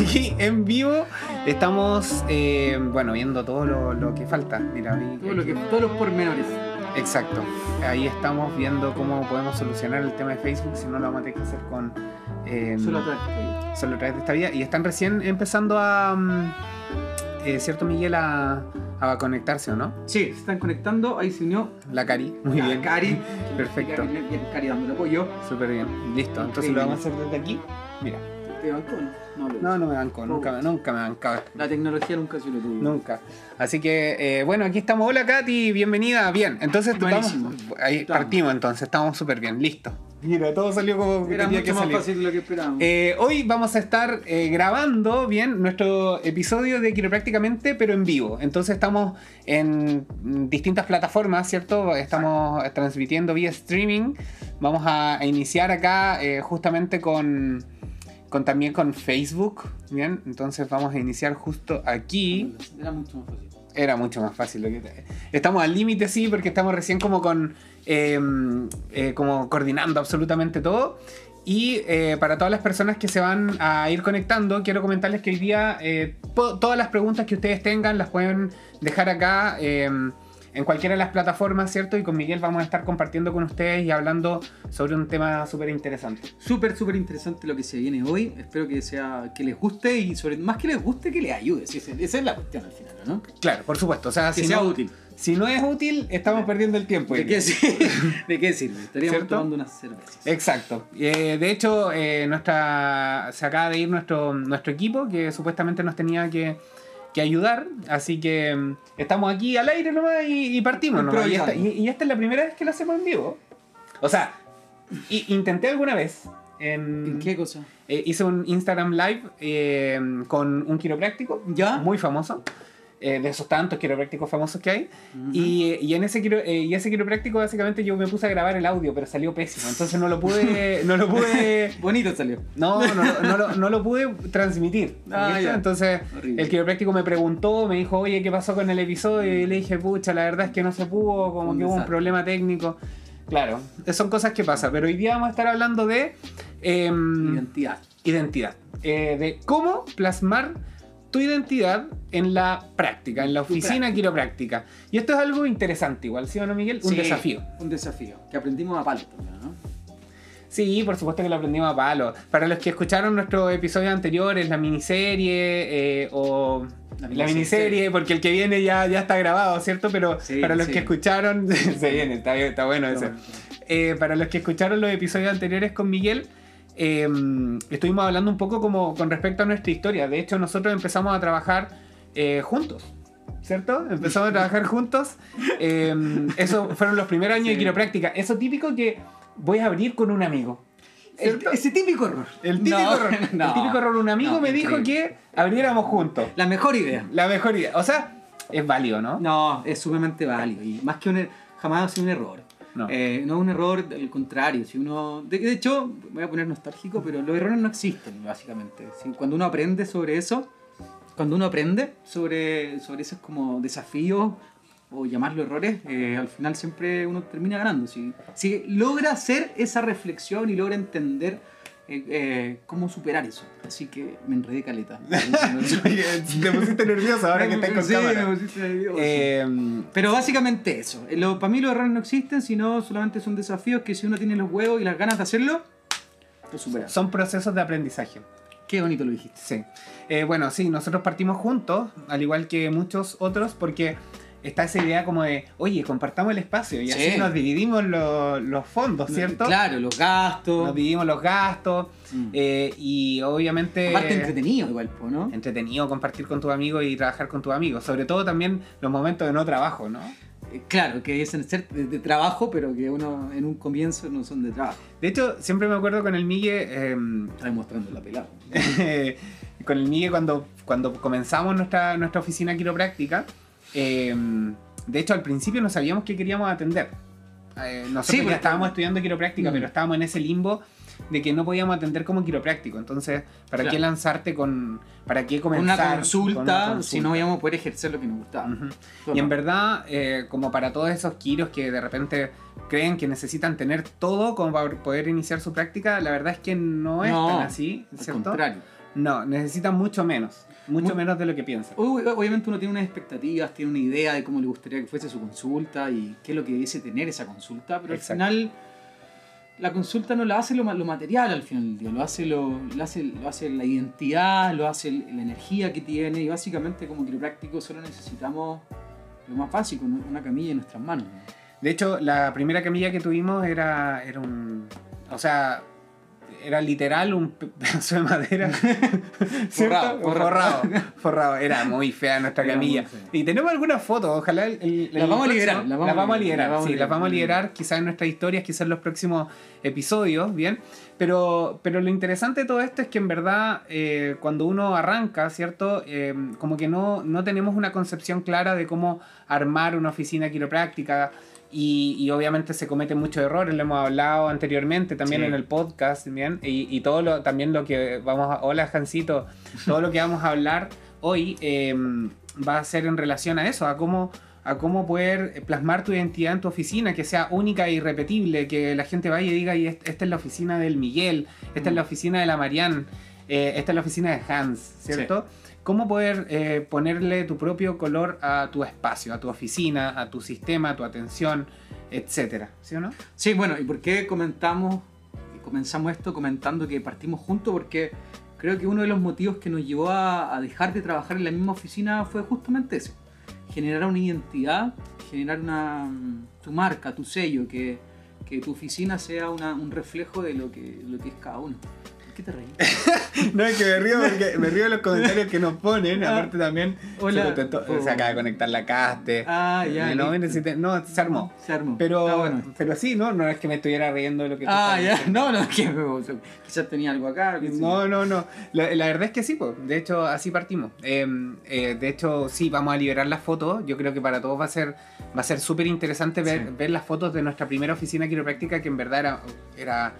aquí en vivo. Estamos, eh, bueno, viendo todo lo, lo que falta. Mira, Todo lo que, todos los pormenores. Exacto. Ahí estamos viendo cómo podemos solucionar el tema de Facebook. Si no, lo vamos a tener que hacer con. eh, Solo a través de esto. solo a través de esta vía. Y están recién empezando a. mm, eh, ¿Cierto, Miguel? A, a conectarse, ¿o no? Sí, se están conectando. Ahí se unió La Cari. Muy la bien. Cari. Perfecto. Bien, Cari dándole apoyo. Súper bien. Listo. Entonces lo vamos a hacer desde aquí. Mira. ¿Te bancó o no? No, me banco. Nunca, me- nunca me bancaba. La tecnología nunca se lo tuvo. Nunca. Así que, eh, bueno, aquí estamos. Hola, Katy, bienvenida. Bien, entonces Buenísimo. Ahí Estamos. partimos entonces, estamos súper bien. Listo. Mira, todo salió como Era tenía mucho que más salir. fácil de lo que esperábamos. Eh, hoy vamos a estar eh, grabando bien nuestro episodio de Quiroprácticamente, pero en vivo. Entonces estamos en distintas plataformas, ¿cierto? Estamos transmitiendo vía streaming. Vamos a, a iniciar acá eh, justamente con, con también con Facebook, ¿bien? Entonces vamos a iniciar justo aquí. Era mucho más fácil. Era mucho más fácil. Lo que... Estamos al límite, sí, porque estamos recién como con. eh, eh, como coordinando absolutamente todo. Y eh, para todas las personas que se van a ir conectando, quiero comentarles que hoy día eh, todas las preguntas que ustedes tengan las pueden dejar acá eh, en cualquiera de las plataformas, ¿cierto? Y con Miguel vamos a estar compartiendo con ustedes y hablando sobre un tema súper interesante. Súper, súper interesante lo que se viene hoy. Espero que sea que les guste y sobre más que les guste, que les ayude. Esa esa es la cuestión al final, ¿no? Claro, por supuesto. O sea, Que si sea no, útil. si no es útil, estamos perdiendo el tiempo. ¿De qué, sirve? ¿De qué sirve? Estaríamos ¿Cierto? tomando unas cervezas. Exacto. Eh, de hecho, eh, nuestra, se acaba de ir nuestro, nuestro equipo que supuestamente nos tenía que, que ayudar. Así que mm, estamos aquí al aire nomás y, y partimos. nomás. Y, esta, Improvisando. y- y esta es la primera vez que lo hacemos en vivo. O sea, intenté alguna vez. En, ¿En qué cosa? eh, hice un Instagram Live eh, con un quiropráctico ¿Ya? muy famoso. Eh, de esos tantos quiroprácticos famosos que hay. Ujú. Y, y en ese, quiro- eh, y ese quiropráctico básicamente yo me puse a grabar el audio, pero salió pésimo. Entonces no lo pude, no lo pude, Bonito salió. no, no, no, no lo, no lo pude transmitir. Ah. Entonces Horrible. el quiropráctico me preguntó, me dijo, oye, ¿qué pasó con el episodio? Y le dije, pucha, la verdad es que no se pudo, como Un que hubo un problema técnico. Claro, son cosas que pasan. Pero hoy día vamos a estar hablando de em, Identidad. identidad. Eh, de cómo plasmar tu identidad en la práctica, en la oficina quiropráctica. Y esto es algo interesante igual, ¿sí o no, Miguel? Un Sí, desafío. Un desafío. Que aprendimos a palo también, ¿no? Sí, por supuesto que lo aprendimos a palo. Para los que escucharon nuestros episodios anteriores, la miniserie eh, o... La La miniserie. porque el que viene ya, ya está grabado, ¿cierto? Pero Sí, para los sí. que escucharon, se viene, está, está bueno ese. Eh, para los que escucharon los episodios anteriores con Miguel, eh, estuvimos hablando un poco como con respecto a nuestra historia. De hecho, nosotros empezamos a trabajar eh, juntos, ¿cierto? Empezamos a trabajar juntos. Eh, eso fueron los primeros años de Sí. quiropráctica. Eso típico que voy a abrir con un amigo. El- ese típico error. El típico, No, error, no. el típico error. Un amigo No, me dijo increíble. que abriéramos juntos. La mejor idea. La mejor idea. O sea, es válido, ¿no? No, es sumamente válido. Y más que un er- jamás ha sido un error. No. Eh, no es un error, al contrario. Si uno, de, hecho, voy a poner nostálgico, pero los errores no existen, básicamente. Si- cuando uno aprende sobre eso, cuando uno aprende sobre, sobre esos como desafíos o llamarlo errores, eh, al final siempre uno termina ganando. Si, si logra hacer esa reflexión y logra entender eh, eh, cómo superar eso. Así que me enredé caleta. Te pusiste nervioso ahora que estás con Sí, cámara. me pusiste nervioso. Eh, Pero básicamente eso. Eh, lo- para mí los errores no existen, sino solamente son desafíos que si uno tiene los huevos y las ganas de hacerlo, lo supera. son procesos de aprendizaje. Qué bonito lo dijiste. Sí. Bueno, sí, nosotros partimos juntos, al igual que muchos otros, porque está esa idea como de, oye, compartamos el espacio y así Sí. nos dividimos lo- los fondos, ¿cierto? Claro, los gastos. Nos dividimos los gastos Mm. eh, y obviamente... Aparte entretenido igual, ¿no? entretenido compartir con tus amigos y trabajar con tus amigos. Sobre todo también los momentos de no trabajo, ¿no? Eh, Claro, que dicen ser de, de trabajo, pero que uno en un comienzo no son de trabajo. De hecho, siempre me acuerdo con el Migue, eh, Está demostrando la pelada. con el Migue cuando, cuando comenzamos nuestra, nuestra oficina quiropráctica, eh, de hecho al principio no sabíamos qué queríamos atender. Eh, nosotros Sí, ya porque- estábamos estudiando quiropráctica, Mm. pero estábamos en ese limbo de que no podíamos atender como quiropráctico. Entonces, ¿para Claro. qué lanzarte con... ¿Para qué comenzar? una, consulta, con una si consulta? no íbamos a poder ejercer lo que nos gustaba. Y en verdad, eh, como para todos esos quiros que de repente creen que necesitan tener todo como para poder iniciar su práctica, la verdad es que no es No, tan así, Al ¿cierto? contrario. No, necesita mucho menos. Mucho Mu- menos de lo que piensa. Ob- Obviamente uno tiene unas expectativas, tiene una idea de cómo le gustaría que fuese su consulta y qué es lo que dice tener esa consulta, pero Exacto. al final la consulta no la hace lo, lo material al final del día, lo hace, lo, lo hace, lo hace la identidad, lo hace el- la energía que tiene y básicamente como quiropráctico solo necesitamos lo más básico, una camilla en nuestras manos. ¿no? De hecho, la primera camilla que tuvimos era, era un. O sea, era literal un pe- pedazo de madera. Forrado, forrado. forrado. Era muy fea nuestra Era camilla. Y tenemos algunas fotos, ojalá el, el- Las el vamos a liberar, las Las vamos a vamos a liberar, las vamos a sí, las vamos a liberar. liberar quizás en nuestras historias, quizás en los próximos episodios, ¿bien? Pero, pero lo interesante de todo esto es que en verdad eh, cuando uno arranca, ¿cierto? Eh, como que no, no tenemos una concepción clara de cómo armar una oficina quiropráctica y, y obviamente se cometen muchos errores, lo hemos hablado anteriormente también Sí. en el podcast, ¿bien? Y, y todo lo, también lo que vamos a... Hola, Jancito. Todo lo que vamos a hablar hoy eh, va a ser en relación a eso, a cómo a cómo poder plasmar tu identidad en tu oficina, que sea única e irrepetible, que la gente vaya y diga, y est- esta es la oficina del Miguel, esta es la oficina de la Marianne, eh, esta es la oficina de Hans, ¿cierto? ¿Cómo poder eh, ponerle tu propio color a tu espacio, a tu oficina, a tu sistema, a tu atención, etcétera? ¿Sí o no? Sí, bueno, ¿y por qué comentamos comenzamos esto comentando que partimos juntos? Porque creo que uno de los motivos que nos llevó a, a dejar de trabajar en la misma oficina fue justamente ese. Generar una identidad, generar una, mm, tu marca, tu sello, que, que tu oficina sea una- un reflejo de lo que, lo que es cada uno. No, es que me río porque me río de los comentarios que nos ponen. Ah. Aparte también Hola. se, Oh. se acaba de conectar la caste. Ah, ya. No, no, se armó. Se armó. Pero, Está bueno pero sí, ¿no? No es que me estuviera riendo de lo que tú Ah, ya. diciendo. No, no, es que me- quizás tenía algo acá. No, no, no. La, la verdad es que sí, pues. De hecho, así partimos. Eh, eh, de hecho, sí, vamos a liberar las fotos. Yo creo que para todos va a ser va a ser súper interesante ver, Sí. ver las fotos de nuestra primera oficina quiropráctica que en verdad era, era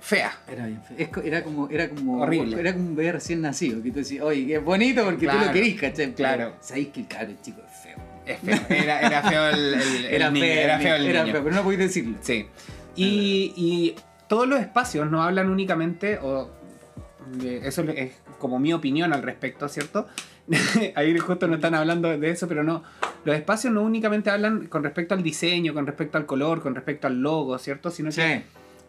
fea. Era bien. Es co- Era como, era como Horrible. Era como un bebé recién nacido. Que tú decís, oye, qué bonito porque tú Claro, lo querís, ¿cachai? Claro. Sabéis que el cabro chico es feo. Es feo. Era, era feo el, el- el Era niño, feo, Era feo el era niño. feo, pero no podéis decirlo. Sí. Y, y todos los espacios no hablan únicamente, o de- eso es como mi opinión al respecto, ¿cierto? Ahí justo no están hablando de eso, pero no. Los espacios no únicamente hablan con respecto al diseño, con respecto al color, con respecto al logo, ¿cierto? Sino que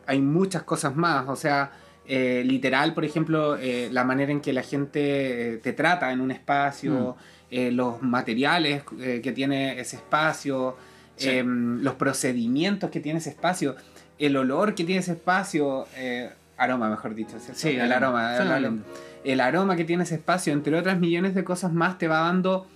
hay muchas cosas más. O sea, eh, literal, por ejemplo, eh, la manera en que la gente eh, te trata en un espacio, eh, los materiales que tiene ese espacio, Sí. em, los procedimientos que tiene ese espacio, el olor que tiene ese espacio, eh, aroma, mejor dicho, ¿cierto? Sí, el aroma. El, aroma que tiene ese espacio, entre otras millones de cosas más, te va dando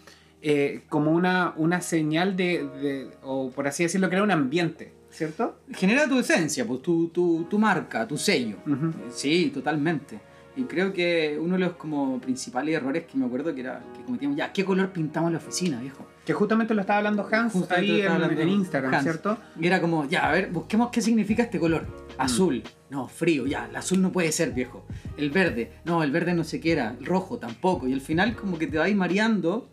eh, como una, una señal de, de- o por así decirlo, crea un ambiente, ¿cierto? Genera tu esencia, pues tu, tu, tu marca, tu sello. Ujú. Sí, totalmente. Y creo que uno de los como principales errores que me acuerdo que era que cometíamos, ya, ¿qué color pintamos la oficina, viejo? Que justamente lo estaba hablando Hans Justamente ahí en, hablando en Instagram, Hans. ¿cierto? Y era como, ya, a ver, busquemos qué significa este color. Azul, no, frío, ya, el azul no puede ser, viejo. El verde, no, el verde no se quiera, el rojo tampoco. Y al final como que te va a ir mareando.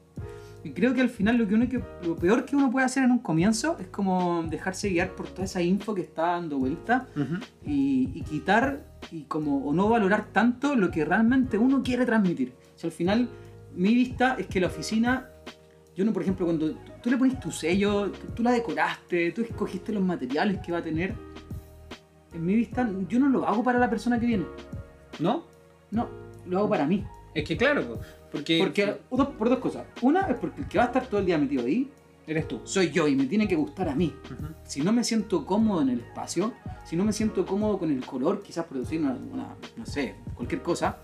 Y creo que al final lo, que uno que, lo peor que uno puede hacer en un comienzo es como dejarse guiar por toda esa info que está dando vuelta Ujú. y, y quitar y como o no valorar tanto lo que realmente uno quiere transmitir. O sea, al final mi vista es que la oficina, yo no, por ejemplo, cuando tú, le pones tu sello, tú, la decoraste, tú escogiste los materiales que va a tener, en mi vista yo no lo hago para la persona que viene, ¿No? no, lo hago para mí. Es que claro, porque, Porque, dos- por dos cosas. Una es porque el que va a estar todo el día metido ahí eres tú. soy yo y me tiene que gustar a mí. Ujú. si no me siento cómodo en el espacio, si no me siento cómodo con el color, quizás producir una, una- no sé, cualquier cosa,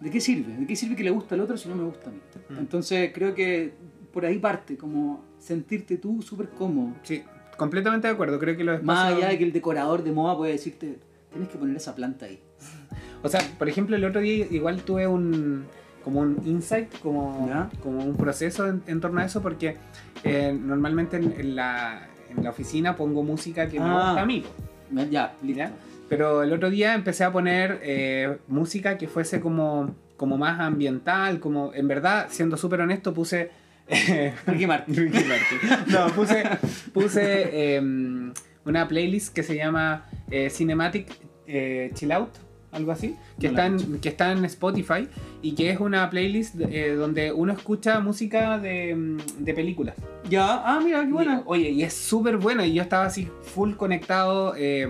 ¿de qué sirve? ¿De qué sirve que le gusta al otro si no me gusta a mí? Mm. Entonces creo que por ahí parte, como sentirte tú súper cómodo. Sí, completamente de acuerdo. Creo que Más espacios... allá de que el decorador de moda puede decirte, tienes que poner esa planta ahí. O sea, por ejemplo, el otro día igual tuve un como un insight, como, ¿Ya? como un proceso en, en torno a eso, porque eh, normalmente en, en la, en la oficina pongo música que me Ah. gusta a mí. Ya. ¿Ya? Pero el otro día empecé a poner eh, música que fuese como, como más ambiental, como en verdad, siendo súper honesto, puse... eh, Ricky Martin. Ricky Martin. No, puse, puse em, una playlist que se llama eh, Cinematic eh, Chill Out, algo así, que, No está en, que está en Spotify y que es una playlist eh, donde uno escucha música de, mm, de películas. Ya, ah, mira, qué buena. Y, oye, y es súper buena y yo estaba así full conectado, eh,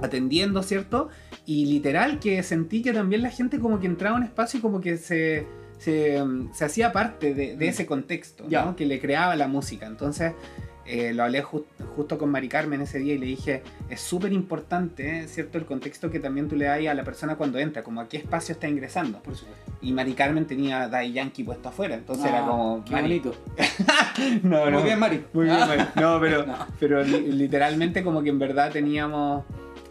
atendiendo, ¿cierto? Y literal que sentí que también la gente como que entraba a un espacio y como que se, se, mm, se hacía parte de, de ese contexto, ¿no? Que le creaba la música. Entonces eh, lo hablé ju- justo con Mari Carmen ese día y le dije, es súper importante, ¿eh? ¿cierto? El contexto que también tú le das a la persona cuando entra, como a qué espacio está ingresando. Por supuesto. Y Mari Carmen tenía Daddy Yankee puesto afuera, entonces era Ah, como... Qué Mari- bonito. No, no. Muy bien, Mari. Muy bien, Ah. Mari. No, pero, No. pero li- literalmente como que en verdad teníamos...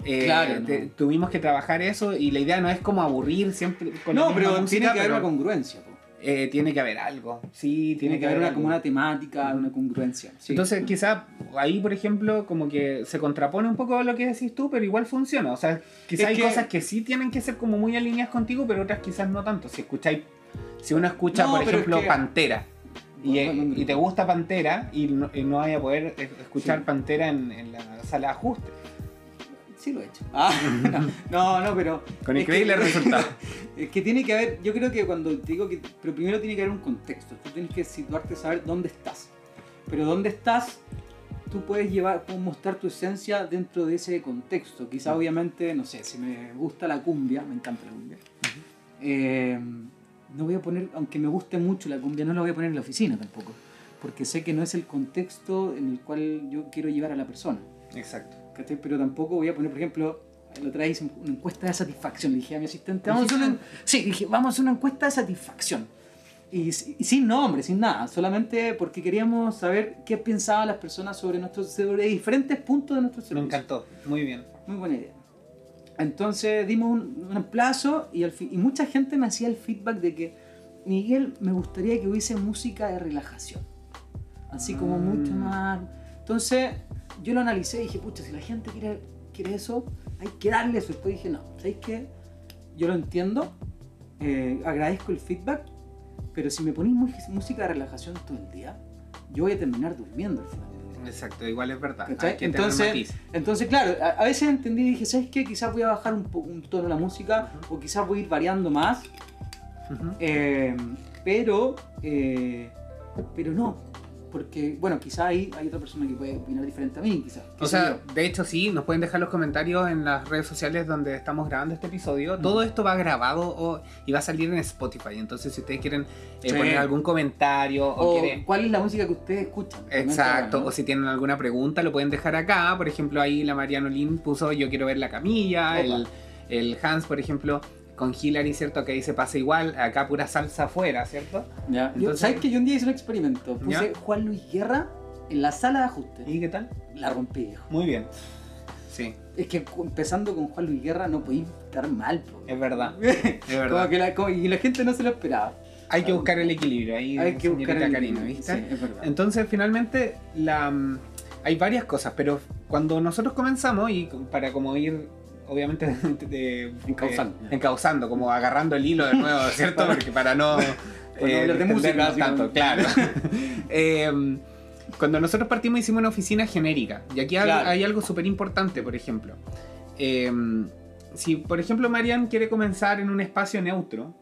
eh, Claro, no. te- tuvimos que trabajar eso y la idea no es como aburrir siempre con la No, pero música, tiene que haber una congruencia. Eh, tiene que haber algo. Sí, Tiene, que haber una, algo. como una temática, una congruencia. Sí. Entonces, quizá ahí, por ejemplo, como que se contrapone un poco lo que decís tú, pero igual funciona. O sea, quizá Es hay que- cosas que sí tienen que ser como muy alineadas contigo, pero otras quizás no tanto. Si escucháis, si uno escucha, No, por es ejemplo, que- Pantera. Y, te gusta Pantera y no, y no vaya a poder es- escuchar Sí. Pantera en, en la sala de ajuste. Sí lo he hecho. Ah, no, no, pero... Con es increíbles que- resultados. Es que tiene que haber, yo creo que cuando te digo que, pero primero tiene que haber un contexto, tú tienes que situarte, saber dónde estás. Pero dónde estás, tú puedes llevar, puedes mostrar tu esencia dentro de ese contexto. Quizá obviamente, no sé, si me gusta la cumbia, me encanta la cumbia. eh, no voy a poner, aunque me guste mucho la cumbia, no la voy a poner en la oficina tampoco. Porque sé que no es el contexto en el cual yo quiero llevar a la persona. Exacto. ¿Cachai? Pero tampoco voy a poner, por ejemplo, vez hice una encuesta de satisfacción. Le dije a mi asistente, vamos a hacer una, sí, dije, vamos a hacer una encuesta de satisfacción. Y, sin nombre, sin nada, solamente porque queríamos saber qué pensaban las personas sobre nuestros sobre diferentes puntos de nuestro Me servicio. encantó. Muy bien. Muy buena idea. Entonces dimos un, un plazo y, al fin, y mucha gente me hacía el feedback de que, Miguel, me gustaría que hubiese música de relajación. Así como Mm. mucho más... Entonces yo lo analicé y dije, pucha, si la gente quiere, quiere eso, hay que darle eso. Después dije, no, ¿sabéis qué? Yo lo entiendo, eh, agradezco el feedback, pero si me ponéis música de relajación todo el día, yo voy a terminar durmiendo al final. Exacto, igual es verdad. Hay que Entonces, entonces, claro, a, a veces entendí y dije, ¿sabes qué? Quizás voy a bajar un, un tono la música o quizás voy a ir variando más, Ujú. eh, pero, eh, pero no, porque, bueno, quizás ahí hay otra persona que puede opinar diferente a mí, quizás. O sea, yo. de hecho sí, nos pueden dejar los comentarios en las redes sociales donde estamos grabando este episodio. Todo esto va grabado o- y va a salir en Spotify. Entonces si ustedes quieren eh, Sí. poner algún comentario o, o quieren... cuál es la música que ustedes escuchan. Exacto, o si tienen alguna pregunta lo pueden dejar acá. Por ejemplo, ahí la Mariano Lin puso yo quiero ver la camilla. Opa. El, el Hans, por ejemplo, con Hillary, ¿cierto? Que ahí se pasa igual. Acá pura salsa afuera, ¿cierto? Ya. Entonces- ¿Sabes que yo un día hice un experimento? Puse ¿Ya? Juan Luis Guerra en la sala de ajuste. ¿Y qué tal? La rompí, viejo. Muy bien. Sí, Es que empezando con Juan Luis Guerra no podía estar mal, po. es verdad. Es Como verdad. que la, como- y la gente no se lo esperaba. Hay que buscar el equilibrio ahí, Hay que buscar el Karina, equilibrio, ¿viste? sí, es verdad. Entonces, finalmente, la, mm, hay varias cosas, pero cuando nosotros comenzamos, y para como ir, obviamente, de, de- Encauzando. eh, encauzando, como agarrando el hilo de nuevo, ¿cierto? Porque para no, eh, hablar de música, tanto, claro. Eh, cuando nosotros partimos hicimos una oficina genérica, y aquí hay- Claro. hay algo súper importante, por ejemplo. Eh, si, por ejemplo, Marian quiere comenzar en un espacio neutro.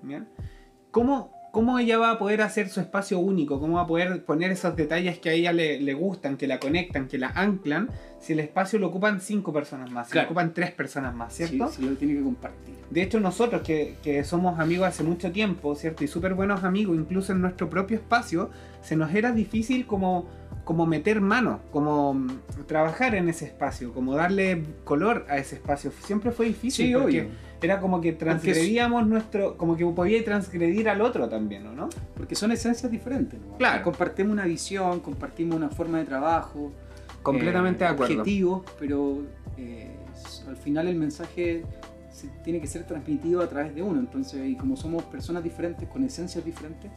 ¿Cómo, ¿cómo ella va a poder hacer su espacio único? ¿Cómo va a poder poner esos detalles que a ella le, le gustan, que la conectan, que la anclan, si el espacio lo ocupan cinco personas más, si Claro. lo ocupan tres personas más, ¿cierto? Sí, sí, lo tiene que compartir. De hecho, nosotros que, que somos amigos hace mucho tiempo, ¿cierto? Y súper buenos amigos, incluso en nuestro propio espacio, se nos era difícil como, como meter mano, como trabajar en ese espacio, como darle color a ese espacio. Siempre fue difícil Sí, porque obvio. Era como que transgredíamos nuestro, como que podía transgredir al otro también, ¿o ¿no? Porque son esencias diferentes. ¿no? Claro. Compartimos una visión, compartimos una forma de trabajo. Completamente eh, de acuerdo. Objetivos, pero eh, al final el mensaje se- tiene que ser transmitido a través de uno. Entonces, y como somos personas diferentes, con esencias diferentes,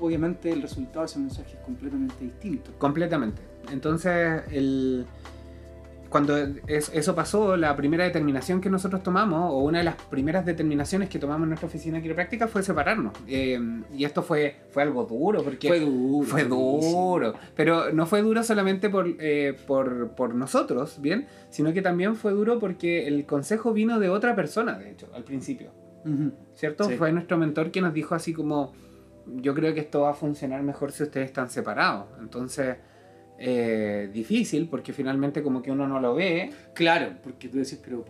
obviamente el resultado de ese mensaje es completamente distinto. Completamente. Entonces, el... cuando es- eso pasó, la primera determinación que nosotros tomamos, o una de las primeras determinaciones que tomamos en nuestra oficina quiropráctica fue separarnos. Eh, y esto fue, fue algo duro, porque Fue duro. fue duro. Pero no fue duro solamente por, eh, por, por nosotros, ¿bien? Sino que también fue duro porque el consejo vino de otra persona, de hecho, al principio. ¿Cierto? Sí. Fue nuestro mentor que nos dijo así como, yo creo que esto va a funcionar mejor si ustedes están separados. Entonces, eh, difícil porque finalmente como que uno no lo ve. Claro, porque tú decís, pero.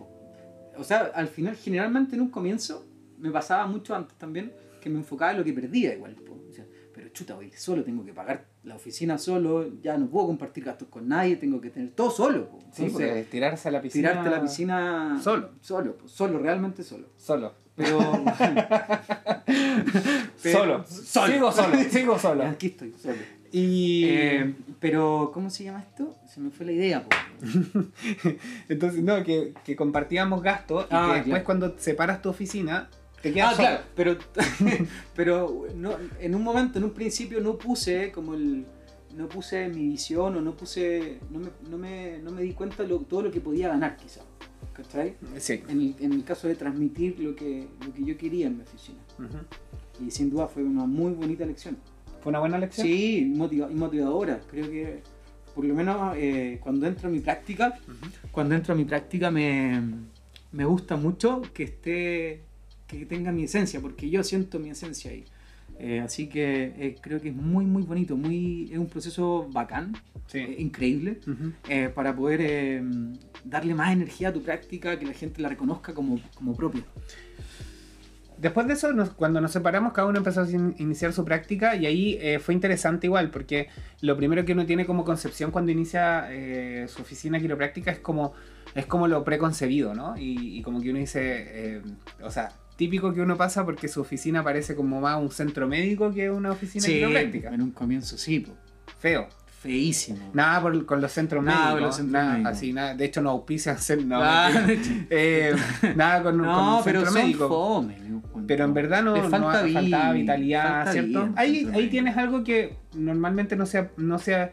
O sea, al final, generalmente en un comienzo, me pasaba mucho antes también, que me enfocaba en lo que perdía igual. O sea, pero chuta, voy solo, tengo que pagar la oficina solo, ya no puedo compartir gastos con nadie, tengo que tener todo solo. po. Sí, Entonces, porque tirarse a la piscina. tirarte a la piscina Solo. Solo, po, solo, realmente solo. Solo. Pero. Pero- solo. solo. Sigo solo. Sigo solo. Aquí estoy, solo. Y Eh, pero, ¿cómo se llama esto? Se me fue la idea, entonces, no, que, que compartíamos gastos y Ah, que después claro. cuando separas tu oficina, te quedas Ah, solo. claro, pero, pero no, en un momento, en un principio no puse como el... No puse mi visión o no puse... No me, no me, no me di cuenta de lo- todo lo que podía ganar quizá. ¿Cachai? Sí. En el, en el caso de transmitir lo que, lo que yo quería en mi oficina. Y sin duda fue una muy bonita lección. ¿Fue una buena lección? Sí, motiva- motivadora. Creo que por lo menos eh, cuando entro a mi práctica, Ujú. cuando entro a mi práctica me, me gusta mucho que esté que tenga mi esencia porque yo siento mi esencia ahí Eh, así que eh, creo que es muy muy bonito muy es un proceso bacán Sí. eh, increíble Ujú. eh, para poder eh, darle más energía a tu práctica que la gente la reconozca como, como propia Después de eso, nos- cuando nos separamos, cada uno empezó a in- iniciar su práctica y ahí eh, fue interesante igual, porque lo primero que uno tiene como concepción cuando inicia eh, su oficina quiropráctica es como, es como lo preconcebido, ¿no? Y, y como que uno dice, eh, o sea, típico que uno pasa porque su oficina parece como más un centro médico que una oficina quiropráctica. en un comienzo sí po. Feo. Feísimo Nada por- con los centros Nada médicos. con los centros nada, médicos. Así, nada. De hecho, no auspician no, mentira. Eh, nada con, con no un pero centro son médico. fome. Pero en verdad no, no falta ha- vida, faltaba vitalidad, falta ¿cierto? vida ahí, ahí médico. tienes algo que normalmente no sea, no sea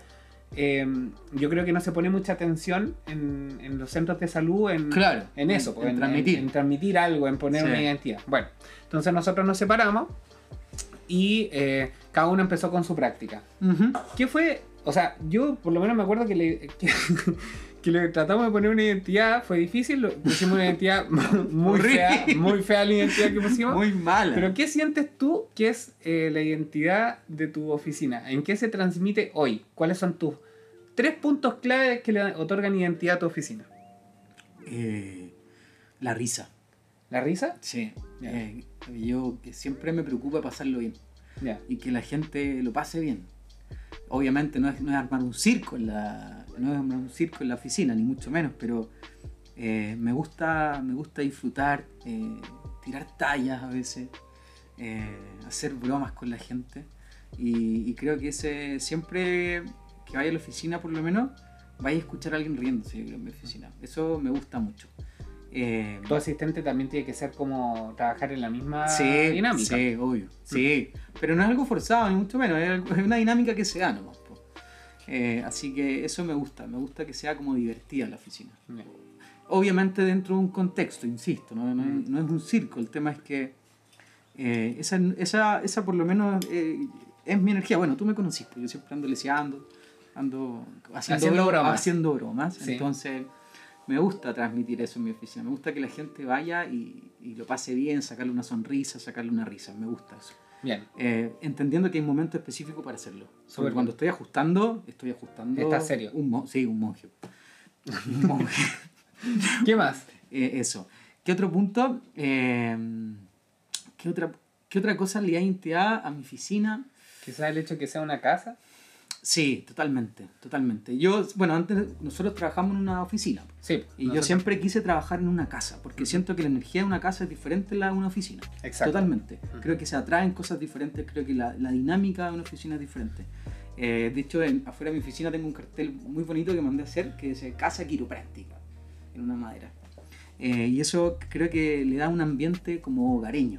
eh, yo creo que no se pone mucha atención en, en los centros de salud en, Claro, en eso, en- pues, en transmitir. en transmitir algo, en poner Sí. una identidad. Bueno, entonces nosotros nos separamos y eh, cada uno empezó con su práctica. Ujú. ¿Qué fue? O sea, yo por lo menos me acuerdo que le, que, que le tratamos de poner una identidad, fue difícil, lo- pusimos una identidad muy fea, muy fea la identidad que pusimos. muy mala Pero ¿qué sientes tú que es eh, la identidad de tu oficina? ¿En qué se transmite hoy? ¿Cuáles son tus tres puntos claves que le otorgan identidad a tu oficina? Eh, la risa ¿La risa? Sí, eh, yo que siempre me preocupa pasarlo bien y que la gente lo pase bien. Obviamente no es, no es armar un circo en la no es un circo en la oficina ni mucho menos, pero eh, me gusta me gusta disfrutar, eh, tirar tallas a veces, eh, hacer bromas con la gente y, creo que ese siempre que vaya a la oficina por lo menos vaya a escuchar a alguien riéndose en mi oficina. Eso me gusta mucho. Eh, Tu asistente también tiene que ser como trabajar en la misma sí, dinámica. Sí, obvio. Sí, pero no es algo forzado, ni mucho menos. Es una dinámica que se da nomás. Eh, así que eso me gusta. Me gusta que sea como divertida la oficina. Obviamente dentro de un contexto, insisto. No, no, Mm. es- no es un circo. El tema es que eh, esa, esa, esa por lo menos eh, es mi energía. Bueno, tú me conociste. Yo siempre ando leseando, ando haciendo, Haciendo bro- bromas. haciendo bromas. Sí. Entonces me gusta transmitir eso en mi oficina. Me gusta que la gente vaya y, y lo pase bien, sacarle una sonrisa, sacarle una risa. Me gusta eso. Bien. Eh, entendiendo que hay un momento específico para hacerlo. Porque cuando estoy ajustando, estoy ajustando. ¿Estás serio? Un sí, un monje. Un monje. ¿Qué más? Eh, eso. ¿Qué otro punto? Eh, ¿qué, otra, ¿Qué otra cosa le identidad a mi oficina? Quizás el hecho de que sea una casa. Sí, totalmente, totalmente. Yo, bueno, antes nosotros trabajamos en una oficina. Sí. Y yo siempre quise trabajar en una casa, porque siento que la energía de una casa es diferente a la de una oficina. Exacto. Totalmente. Creo que se atraen cosas diferentes, creo que la, la dinámica de una oficina es diferente. Eh, de hecho, en- afuera de mi oficina tengo un cartel muy bonito que mandé a hacer que dice Casa Quiropráctica, en una madera. Eh, y eso creo que le da un ambiente como hogareño,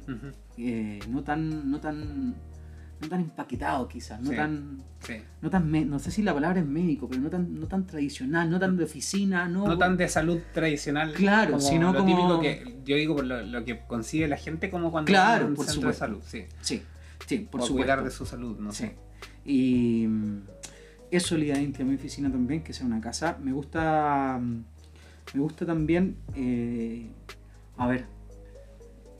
eh, no, tan, no tan no tan empaquetado quizás, no Sí. tan, Sí. no tan, no sé si la palabra es médico, pero no tan, no tan tradicional, no tan de oficina, no, No tan de salud tradicional. Claro, como sino lo como- típico que yo digo por lo, lo que consigue la gente como cuando Claro, un por centro de salud. Sí. Sí, sí, por supuesto. cuidar de su salud, no Sí. sé. Y eso le da a mi oficina también, que sea una casa. Me gusta. mm, Me gusta también. eh, a ver.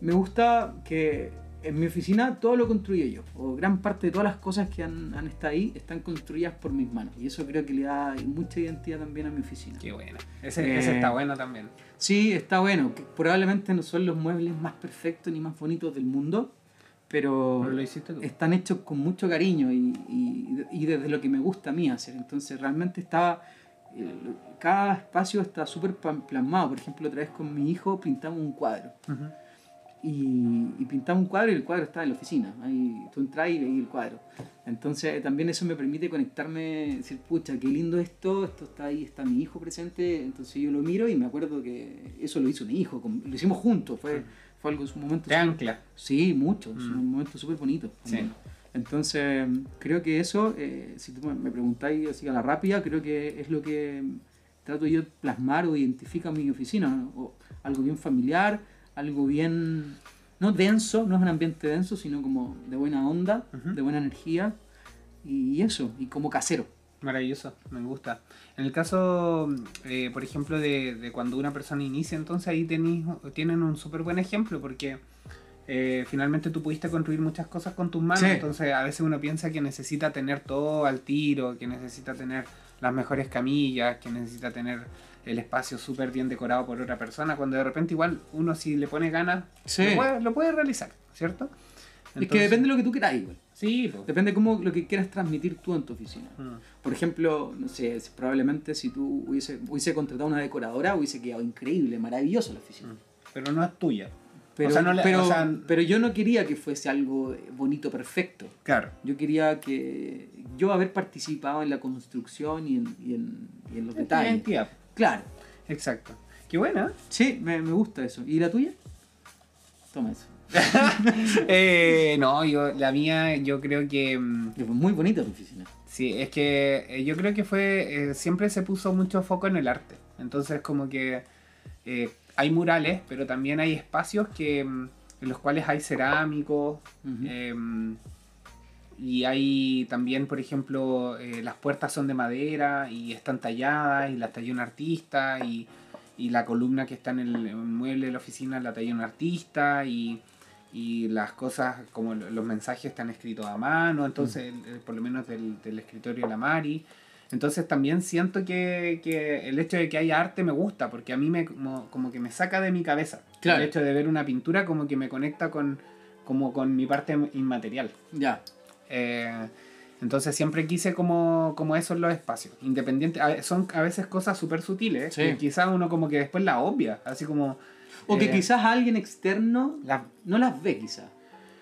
Me gusta que en mi oficina todo lo construyo yo. O gran parte de todas las cosas que han, han estado ahí están construidas por mis manos. Y eso creo que le da mucha identidad también a mi oficina. Qué bueno. Ese, Eh, ese está bueno también. Sí, está bueno. probablemente no son los muebles más perfectos ni más bonitos del mundo. Pero Pero lo hiciste tú. están hechos con mucho cariño y, y- y desde lo que me gusta a mí hacer. Entonces realmente estaba, eh, cada espacio está súper plasmado. Por ejemplo, otra vez con mi hijo pintamos un cuadro. Ujú. Y, y pintamos un cuadro y el cuadro está en la oficina. Ahí tú entras y veis el cuadro. Entonces también eso me permite conectarme, decir, pucha, qué lindo esto, esto está ahí, está mi hijo presente. Entonces yo lo miro y me acuerdo que eso lo hizo mi hijo, lo hicimos juntos, fue, fue algo, un momento Te ancla. Sí, mucho, Mm. un momento súper bonito. Sí. Entonces, creo que eso, eh, si tú me- me preguntáis así a la rápida, creo que es lo que trato yo de plasmar o identifica mi oficina. ¿no? O algo bien familiar, algo bien, no denso, no es un ambiente denso, sino como de buena onda, de buena energía y eso, y como casero. Maravilloso, me gusta. En el caso, eh, por ejemplo, de, de cuando una persona inicia, entonces ahí tenéis, tienen un súper buen ejemplo porque eh, finalmente tú pudiste construir muchas cosas con tus manos, Sí. entonces a veces uno piensa que necesita tener todo al tiro, que necesita tener las mejores camillas, que necesita tener el espacio súper bien decorado por otra persona, cuando de repente igual uno si le pone ganas, Sí. lo, puede, lo puede realizar, ¿cierto? es que Entonces- depende de lo que tú quieras igual. Sí, pues. Depende de cómo lo que quieras transmitir tú en tu oficina. Mm. Por ejemplo, no sé, probablemente si tú hubiese, hubiese contratado una decoradora, hubiese quedado increíble, maravilloso la oficina. Pero no es tuya. Pero, O sea, no le- pero, o sea, pero yo no quería que fuese algo bonito, perfecto. Claro. Yo quería que yo haber participado en la construcción y en, y en, y en los detalles. Claro, Exacto. Qué buena. sí, me, me gusta eso. ¿Y la tuya? Toma eso. Eh, no, yo, la mía, yo creo que. mm, muy bonita tu oficina. Sí, es que eh, yo creo que fue. eh, siempre se puso mucho foco en el arte. Entonces, como que. eh, hay murales, pero también hay espacios que. mm, en los cuales hay cerámicos. Y hay también, por ejemplo, eh, las puertas son de madera y están talladas y las talló un artista y, y la columna que está en el, en el mueble de la oficina la talló un artista y, y las cosas como lo- los mensajes están escritos a mano, entonces el- el- por lo menos del, del escritorio de la Mari. Entonces también siento que, que el hecho de que haya arte me gusta, porque a mí me, como, como que me saca de mi cabeza. Claro. El hecho de ver una pintura como que me conecta con, como con mi parte inmaterial. Ya. Eh, entonces siempre quise como, como eso en los espacios. Independiente, a- son a veces cosas súper sutiles, Sí. que quizás uno como que después la obvia, así como... O que eh, quizás alguien externo la- no las ve quizás.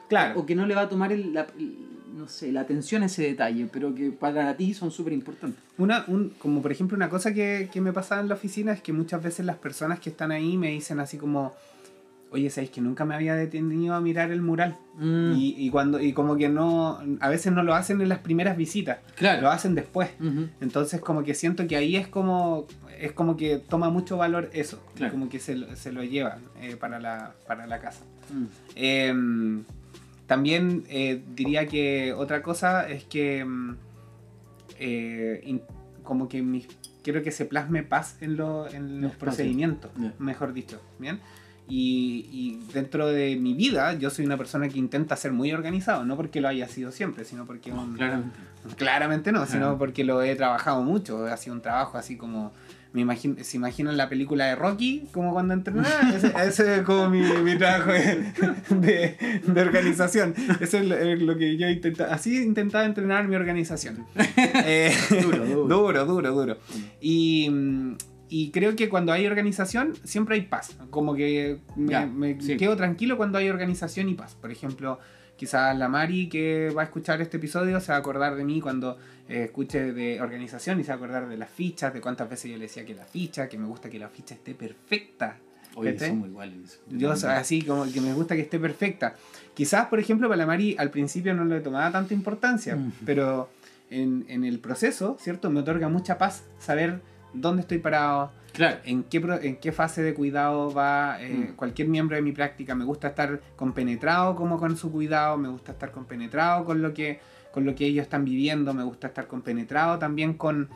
claro, O que no le va a tomar el- la, el- no sé, la atención a ese detalle, pero que para ti son súper importantes. una, un, como por ejemplo una cosa que, que me pasaba en la oficina es que muchas veces las personas que están ahí me dicen así como, oye, ¿sabéis que nunca me había detenido a mirar el mural? Mm. Y, y cuando y como que no, a veces no lo hacen en las primeras visitas, Claro. lo hacen después. Entonces como que siento que ahí es como es como que toma mucho valor eso, Claro. como que se, lo- se lo llevan eh, para, la, para la casa. Mm. Eh, también eh, diría que otra cosa es que mm, eh, in- como que mis, quiero que se plasme paz en, lo- en los Espacio. procedimientos, mejor dicho, ¿bien? Y, y dentro de mi vida yo soy una persona que intenta ser muy organizado, no porque lo haya sido siempre, sino porque un- Claramente. Claramente no, sino porque lo he trabajado mucho. Ha sido un trabajo así como. Me imagino, ¿Se imaginan la película de Rocky? Como cuando entrenaba. Ese, ese es como mi, mi trabajo de, de- de organización. Eso es lo, es lo que yo intentaba. Así intentaba entrenar mi organización. Eh, Duro, duro. duro, duro, duro. Y, mm, y creo que cuando hay organización, siempre hay paz. Como que me, Ya, me sí. quedo tranquilo cuando hay organización y paz. Por ejemplo, quizás la Mari que va a escuchar este episodio se va a acordar de mí cuando eh, escuche de organización y se va a acordar de las fichas, de cuántas veces yo le decía que la ficha, que me gusta que la ficha esté perfecta. Oye, somos iguales. Yo así como que me gusta que esté perfecta. Quizás, por ejemplo, para la Mari al principio no le tomaba tanta importancia, pero en, en el proceso, ¿cierto? Me otorga mucha paz saber dónde estoy parado, Claro. en qué, pro- en qué fase de cuidado va eh, Mm. cualquier miembro de mi práctica. Me gusta estar compenetrado como con su cuidado, me gusta estar compenetrado con lo que, con lo que ellos están viviendo, me gusta estar compenetrado también con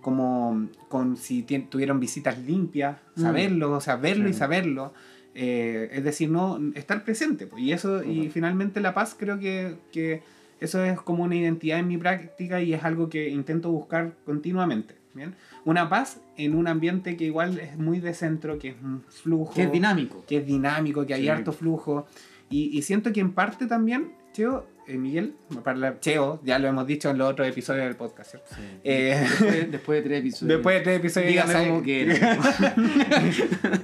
como con si tuvieron visitas limpias, Mm. saberlo, o sea, verlo y saberlo. Eh, es decir, no estar presente. pues, y eso, y finalmente la paz creo que, que eso es como una identidad en mi práctica y es algo que intento buscar continuamente. ¿Bien? Una paz en un ambiente que igual es muy de centro, que es un flujo, Que es dinámico. que es dinámico, que hay Sí. harto flujo. Y, y siento que en parte también, Cheo, eh, Miguel, para la- Cheo, ya lo hemos dicho en los otros episodios del podcast, ¿cierto? Sí. Eh, Después, después de tres episodios. Después de tres episodios saben- como quieran.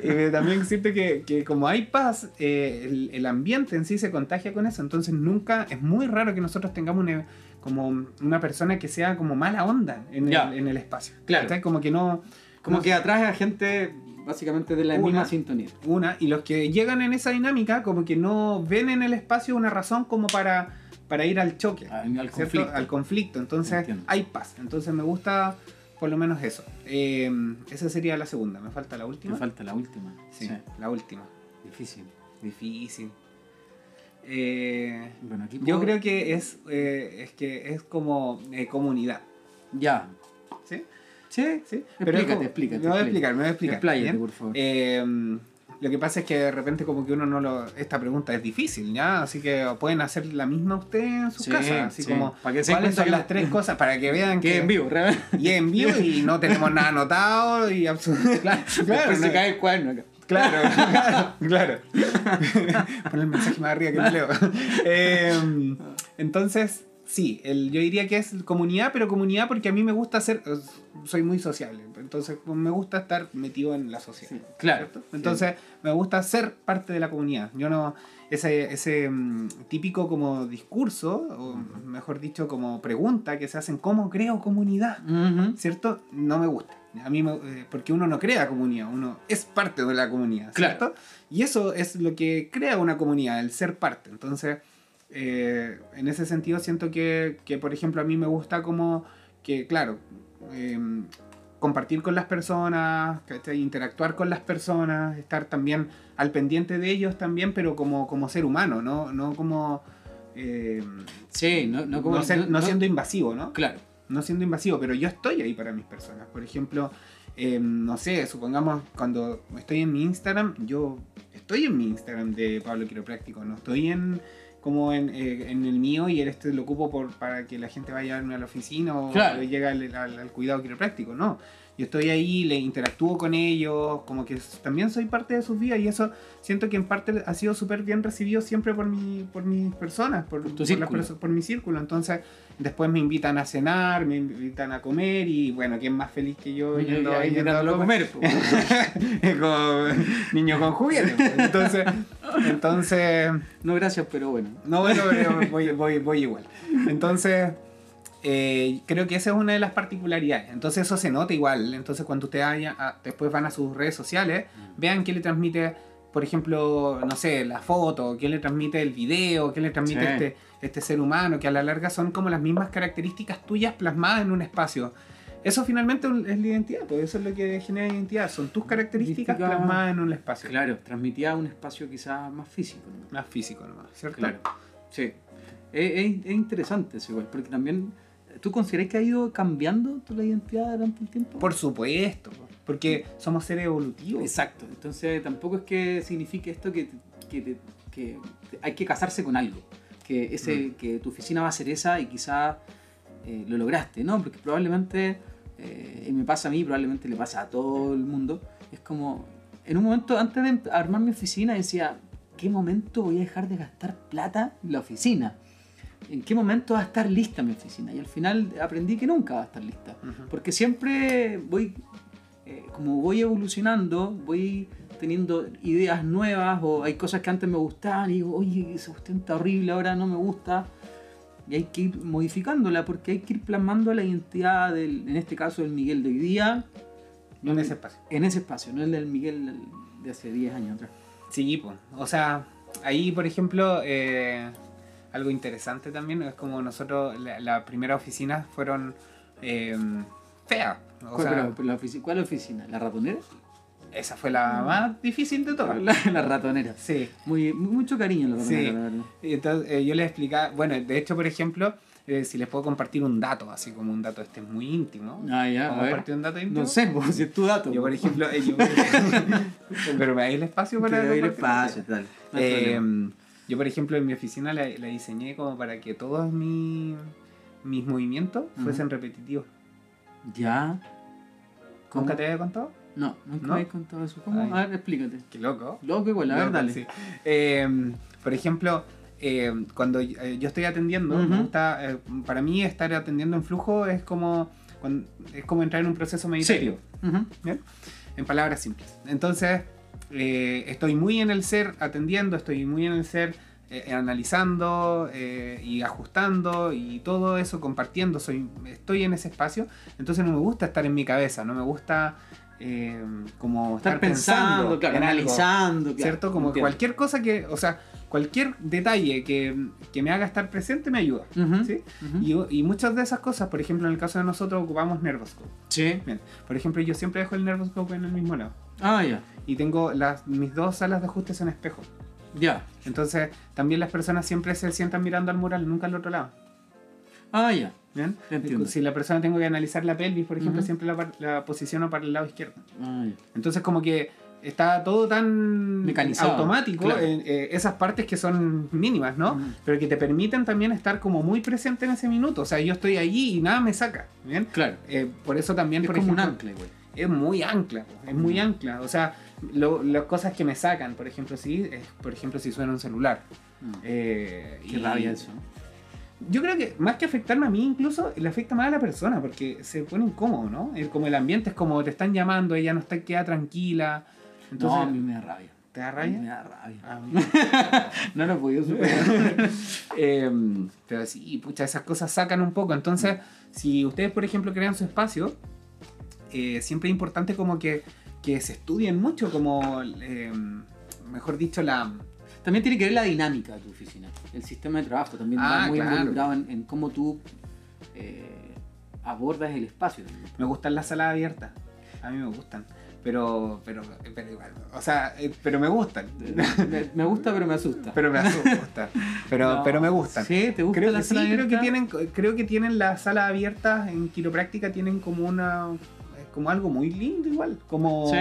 Eh, también siento que, que como hay paz, eh, el, el ambiente en sí se contagia con eso. Entonces nunca, es muy raro que nosotros tengamos una, como una persona que sea como mala onda en, el, en el espacio. Claro. ¿Cachai? Como que no... Como no- que atrae a gente básicamente de la Una. misma sintonía. Una, y los que llegan en esa dinámica como que no ven en el espacio una razón como para, para ir al choque. Al, conflicto. Al conflicto. Entonces Entiendo. hay paz. Entonces me gusta por lo menos eso. Eh, esa sería la segunda. Me falta la última. Me falta la última. Sí, la última. Difícil. Difícil. Eh, Bueno, aquí yo creo que es, eh, es que es como eh, comunidad. Ya. ¿Sí? Sí. ¿Sí? Explícate, como- explícate, Me voy a explicar, me voy a explicar. Expláyate, por favor. Eh, lo que pasa es que de repente como que uno no lo... Esta pregunta es difícil, ¿ya? Así que pueden hacer la misma ustedes en sus Sí, casas. Así sí. como, Para que ¿cuáles son que las tres cosas? Para que vean Que que... en vivo, realmente. Y en vivo y no tenemos nada anotado y absolutamente... Claro, Después no- se cae el cuaderno acá. Claro, claro, claro. Pon el mensaje más arriba que no leo. Eh, entonces, sí, el, yo diría que es comunidad, pero comunidad porque a mí me gusta ser, eh, soy muy sociable, entonces me gusta estar metido en la sociedad. Sí, claro. ¿cierto? Entonces, me gusta ser parte de la comunidad. Yo no, ese, ese mm, típico como discurso, o mejor dicho, como pregunta que se hacen, ¿cómo creo comunidad? ¿cierto? No me gusta. A mí, me- eh, porque uno no crea comunidad, uno es parte de la comunidad, Claro. Y eso es lo que crea una comunidad, el ser parte. Entonces, eh, en ese sentido siento que, que, por ejemplo, a mí me gusta como que, claro, eh, compartir con las personas, ¿cachai? interactuar con las personas, estar también al pendiente de ellos también, pero como, como ser humano, no, no como... eh, Sí, no, no no, como. ser- no siendo invasivo, ¿no? Claro. no siendo invasivo, pero yo estoy ahí para mis personas. Por ejemplo, eh, no sé, supongamos cuando estoy en mi Instagram, yo estoy en mi Instagram de Pablo Quiropráctico, no estoy en como en, eh, en el mío y el este lo ocupo por, para que la gente vaya a la oficina o Claro. llegue al, al- al cuidado quiropráctico, no. Yo estoy ahí, le interactúo con ellos, como que también soy parte de sus vidas y eso siento que en parte ha sido súper bien recibido siempre por, mi, por mis personas, por, Por por las por mi círculo. Entonces, después me invitan a cenar, me invitan a comer y bueno, ¿quién más feliz que yo yendo, Ya, yendo a comer? po. como niño con juguete. pues. Entonces, entonces, No, gracias, pero bueno. no, bueno, pero voy, voy, voy igual. Entonces, eh, creo que esa es una de las particularidades. Entonces, eso se nota igual. Entonces, cuando ustedes vaya a- después van a sus redes sociales, vean qué le transmite, por ejemplo, no sé, la foto, qué le transmite el video, qué le transmite Sí. este, este ser humano, que a la larga son como las mismas características tuyas plasmadas en un espacio. Eso finalmente es la identidad, pues eso es lo que genera identidad, son tus características Característica- plasmadas en un espacio. Claro, transmitía un espacio quizás más físico. ¿no? Más físico nomás, ¿cierto? Claro. Sí. Es, es- es interesante eso igual, porque también. ¿Tú consideras que ha ido cambiando tu la identidad durante el tiempo? Por supuesto, porque somos seres evolutivos. Exacto. Entonces tampoco es que signifique esto que, hay que casarse con algo. Que, ese, que tu oficina va a ser esa y quizás eh, lo lograste, ¿no? Porque probablemente, eh, y me pasa a mí, probablemente le pasa a todo el mundo, es como, en un momento antes de armar mi oficina decía, ¿qué momento voy a dejar de gastar plata en la oficina? ¿En qué momento va a estar lista mi oficina? Y al final aprendí que nunca va a estar lista. Porque siempre voy, eh, como voy evolucionando, voy teniendo ideas nuevas o hay cosas que antes me gustaban y digo, oye, esa cuestión está horrible, ahora no me gusta. Y hay que ir modificándola porque hay que ir plasmando la identidad del, en este caso del Miguel de hoy día, En ese espacio. en ese espacio, no el del Miguel de hace 10 años atrás. Sí, pues. O sea, ahí, por ejemplo, eh, algo interesante también es como nosotros, la, la primera oficina fueron eh, feas. O ¿Cuál, sea, pero la ofici- ¿Cuál oficina? ¿La ratonera? esa fue la más difícil de todas. La, la ratonera. Sí. Muy, mucho cariño la ratonera, Sí. la verdad. Y entonces eh, yo les explicaba, bueno, de hecho, por ejemplo, eh, si les puedo compartir un dato, así como un dato este muy íntimo. Ah, ya, ¿Puedo a ver. compartir un dato íntimo? No sé, pues, si es tu dato. Yo, por pues. ejemplo, eh, yo- pero me da el espacio para Te doy el espacio, tal. No. Yo, por ejemplo, en mi oficina la, la diseñé como para que todos mi- mis movimientos Ujú. fuesen repetitivos. Ya. ¿Cómo? ¿Nunca te había contado? No, nunca ¿No? me habéis contado eso. ¿Cómo? Ay. A ver, explícate. Qué loco. Loco igual, a ver, dale. sí. Eh, por ejemplo, eh, cuando yo estoy atendiendo, me Ujú. gusta, eh, para mí estar atendiendo en flujo es como, es como entrar en un proceso meditativo. Ujú. ¿bien? En palabras simples. Entonces, eh, estoy muy en el ser atendiendo, estoy muy en el ser eh, analizando eh, y ajustando y todo eso compartiendo. Soy, estoy en ese espacio. Entonces no me gusta estar en mi cabeza, no me gusta eh, como Estar pensando, claro, en algo, analizando. claro. ¿Cierto? Como Entiendo. cualquier cosa que, o sea, cualquier detalle que, que me haga estar presente me ayuda. Ujú, ¿sí? ujú. Y, y muchas de esas cosas, por ejemplo, en el caso de nosotros ocupamos Nervoscope. Sí. Bien, por ejemplo, yo siempre dejo el Nervoscope en el mismo lado. Ah, ya. Y tengo las, mis dos salas de ajustes en espejo. Ya. Entonces, también las personas siempre se sientan mirando al mural, nunca al otro lado. Ah, ya. ¿Bien? Entiendo. Si la persona tengo que analizar la pelvis, por ejemplo, siempre la, posiciono para el lado izquierdo. Ah, ya. Entonces, como que está todo tan Mecanizado, automático, claro. eh, esas partes que son mínimas, ¿no? Pero que te permiten también estar como muy presente en ese minuto. O sea, yo estoy allí y nada me saca. ¿Bien? Claro. Eh, por eso también, Es por como un ejemplo, ancla igual. Es muy ancla, es muy Mm. ancla. O sea, lo- las cosas que me sacan, por ejemplo, es, por ejemplo, si suena un celular. Mm. Eh, Qué y- rabia eso. Yo creo que más que afectarme a mí, incluso le afecta más a la persona, porque se pone incómodo, ¿no? El- como el ambiente es como te están llamando, ella no está, queda tranquila. Entonces, no, a mí me da rabia. ¿te da Me rabia? da rabia. Ah, No lo he podido superar. Em, pero sí, pucha, esas cosas sacan un poco. Entonces, si ustedes, por ejemplo, crean su espacio, eh, siempre es importante como que, que se estudien mucho, como, em, mejor dicho, la... También tiene que ver la dinámica de tu oficina. El sistema de trabajo también Ah, va muy claro. involucrado en, en cómo tú eh, abordas el espacio. Me gustan las salas abiertas. A mí me gustan. Pero, pero, pero igual. O sea, eh, pero me gustan. me, me gusta, pero me asusta. pero me asusta. Pero, No. pero me gustan. ¿Sí? ¿Te gusta Creo la que sí, creo que tienen, creo que tienen las salas abiertas en quiropráctica tienen como una eh, como algo muy lindo igual, como Sí.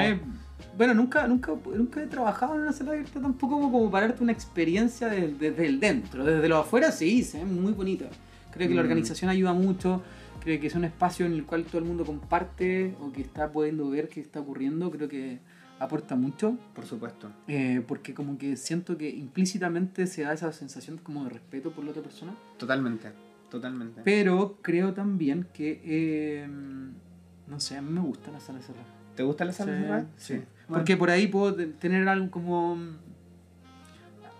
Bueno, nunca, nunca, nunca he trabajado en una sala abierta tampoco como, como para darte una experiencia de- desde el dentro. Desde lo afuera sí, se ve muy bonito. Creo que la Mm. organización ayuda mucho. Creo que es un espacio en el cual todo el mundo comparte o que está pudiendo ver qué está ocurriendo. Creo que aporta mucho. por supuesto. eh, porque como que siento que implícitamente se da esa sensación como de respeto por la otra persona. Totalmente, totalmente. Pero creo también que, eh, no sé, a mí me gusta la sala cerrada. ¿Te gusta la sala Sí, cerrada? sí. Porque por ahí puedo te- tener algo como.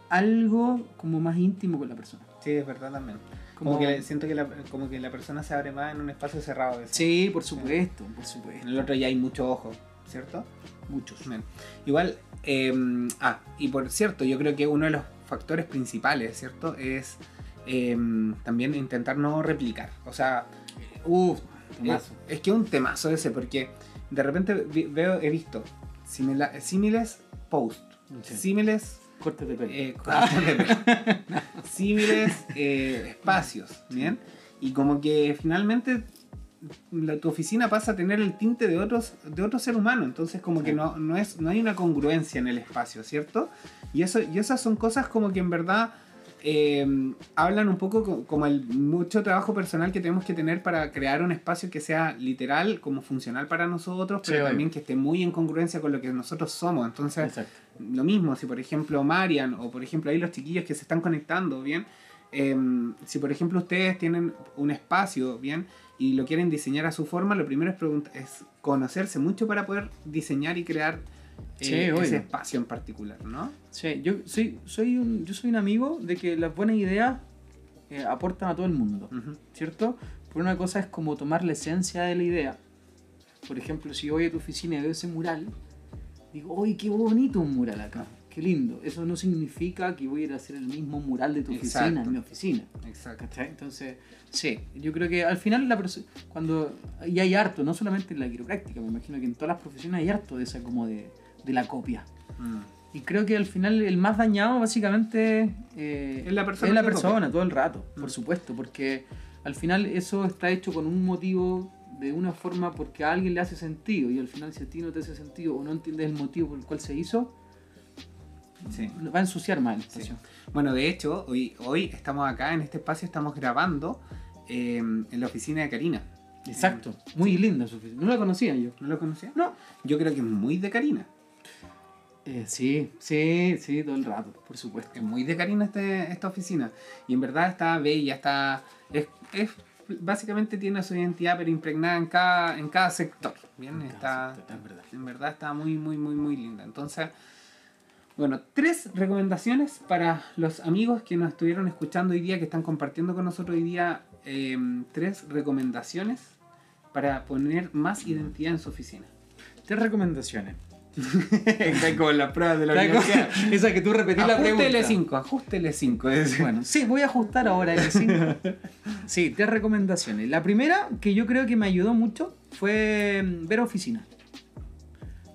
algo como más íntimo con la persona. sí, es verdad también. Como, Como- que le- siento que la, como que la persona se abre más en un espacio cerrado. Sí, por supuesto, por En supuesto. el otro ya hay mucho ojo, ¿cierto? Muchos. Bien. Igual, eh, ah, y por cierto, yo creo que uno de los factores principales, ¿cierto? Es eh, también intentar no replicar. O sea, Uf, es, temazo. es que es un temazo ese, porque de repente veo, he visto simila- símiles post, Sí. símiles Cortes de pelo. eh, cortes de pelo. símiles eh, espacios, ¿bien? Y como que finalmente la- tu oficina pasa a tener el tinte de otros de otro ser humano, entonces como Sí. que no, no, es, no hay una congruencia en el espacio, ¿cierto? Y, eso, y esas son cosas como que en verdad eh, hablan un poco co- como el mucho trabajo personal que tenemos que tener para crear un espacio que sea literal, como funcional para nosotros, pero también que esté muy en congruencia con lo que nosotros somos. Entonces, Exacto. lo mismo, si por ejemplo Marian o por ejemplo ahí los chiquillos que se están conectando, ¿bien? Em, si por ejemplo ustedes tienen un espacio, ¿bien? Y lo quieren diseñar a su forma, lo primero es, es conocerse mucho para poder diseñar y crear Sí, obvio. ese espacio en particular, ¿no? Sí, yo soy, soy un, yo soy un amigo de que las buenas ideas eh, aportan a todo el mundo. Ujú. ¿cierto? Por una cosa es como tomar la esencia de la idea. Por ejemplo, si voy a tu oficina y veo ese mural, digo, ¡ay, qué bonito un mural acá! ¡Qué lindo! Eso no significa que voy a ir a hacer el mismo mural de tu oficina Exacto. en mi oficina. Exacto. ¿Cachai? Entonces, sí, yo creo que al final la cuando y hay harto, no solamente en la quiropráctica, me imagino que en todas las profesiones hay harto de esa como de, de la copia. Mm. Y creo que al final el más dañado básicamente eh, Es la persona es la todo el rato, Mm. por supuesto, porque al final eso está hecho con un motivo de una forma porque a alguien le hace sentido y al final si a ti no te hace sentido o no entiendes el motivo por el cual se hizo, Sí. va a ensuciar más la Sí. Bueno, de hecho, hoy, hoy estamos acá en este espacio, estamos grabando eh, en la oficina de Karina. Exacto, muy linda su oficina. No la conocía yo. ¿No lo conocía? No. Yo creo que es muy de Karina. Eh, sí, sí, sí, todo el rato, por supuesto. Es muy de Karina este, esta oficina. Y en verdad está bella, está. Es, es- básicamente tiene su identidad, pero impregnada en cada, en cada sector. Bien, En está. sector, es verdad. En verdad está muy, muy, muy, muy linda. Entonces, bueno, tres recomendaciones para los amigos que nos estuvieron escuchando hoy día, que están compartiendo con nosotros hoy día. eh, tres recomendaciones para poner más identidad en su oficina. Tres recomendaciones. Está como las pruebas de la universidad. Esa que tú repetís la Ajuste pregunta. L5, ajuste L5. es- Bueno, sí, voy a ajustar ahora el 5. Sí, tres recomendaciones. La primera, que yo creo que me ayudó mucho, fue mm, ver oficina.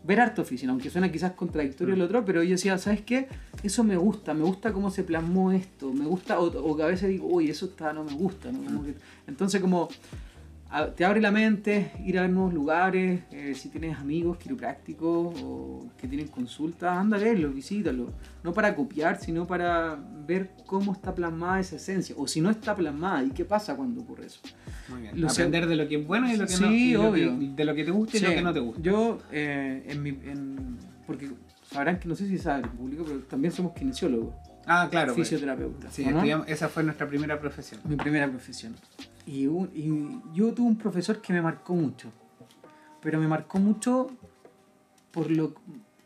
Ver harta oficina, aunque suena quizás contradictorio el otro, pero yo decía, ¿sabes qué? Eso me gusta, me gusta cómo se plasmó esto, me gusta, o, o que a veces digo, uy, eso está, no me gusta, ¿no? Como que- entonces como te abre la mente, ir a ver nuevos lugares, eh, si tienes amigos quiroprácticos o que tienen consultas, anda a verlos, visítalos. No para copiar, sino para ver cómo está plasmada esa esencia. O si no está plasmada, ¿y qué pasa cuando ocurre eso? Muy bien. Lo Aprender de lo que es bueno y lo que no. Sí, lo que- obvio. de lo que te gusta y lo Sí, que no te gusta. Yo, eh, en mi, en- porque sabrán que no sé si saben el público, pero también somos kinesiólogos, Ah, claro. pues. fisioterapeutas. Sí, ¿o no? estudiamos- esa fue nuestra primera profesión. Mi primera profesión. Y, un- y yo tuve un profesor que me marcó mucho. Pero me marcó mucho por lo,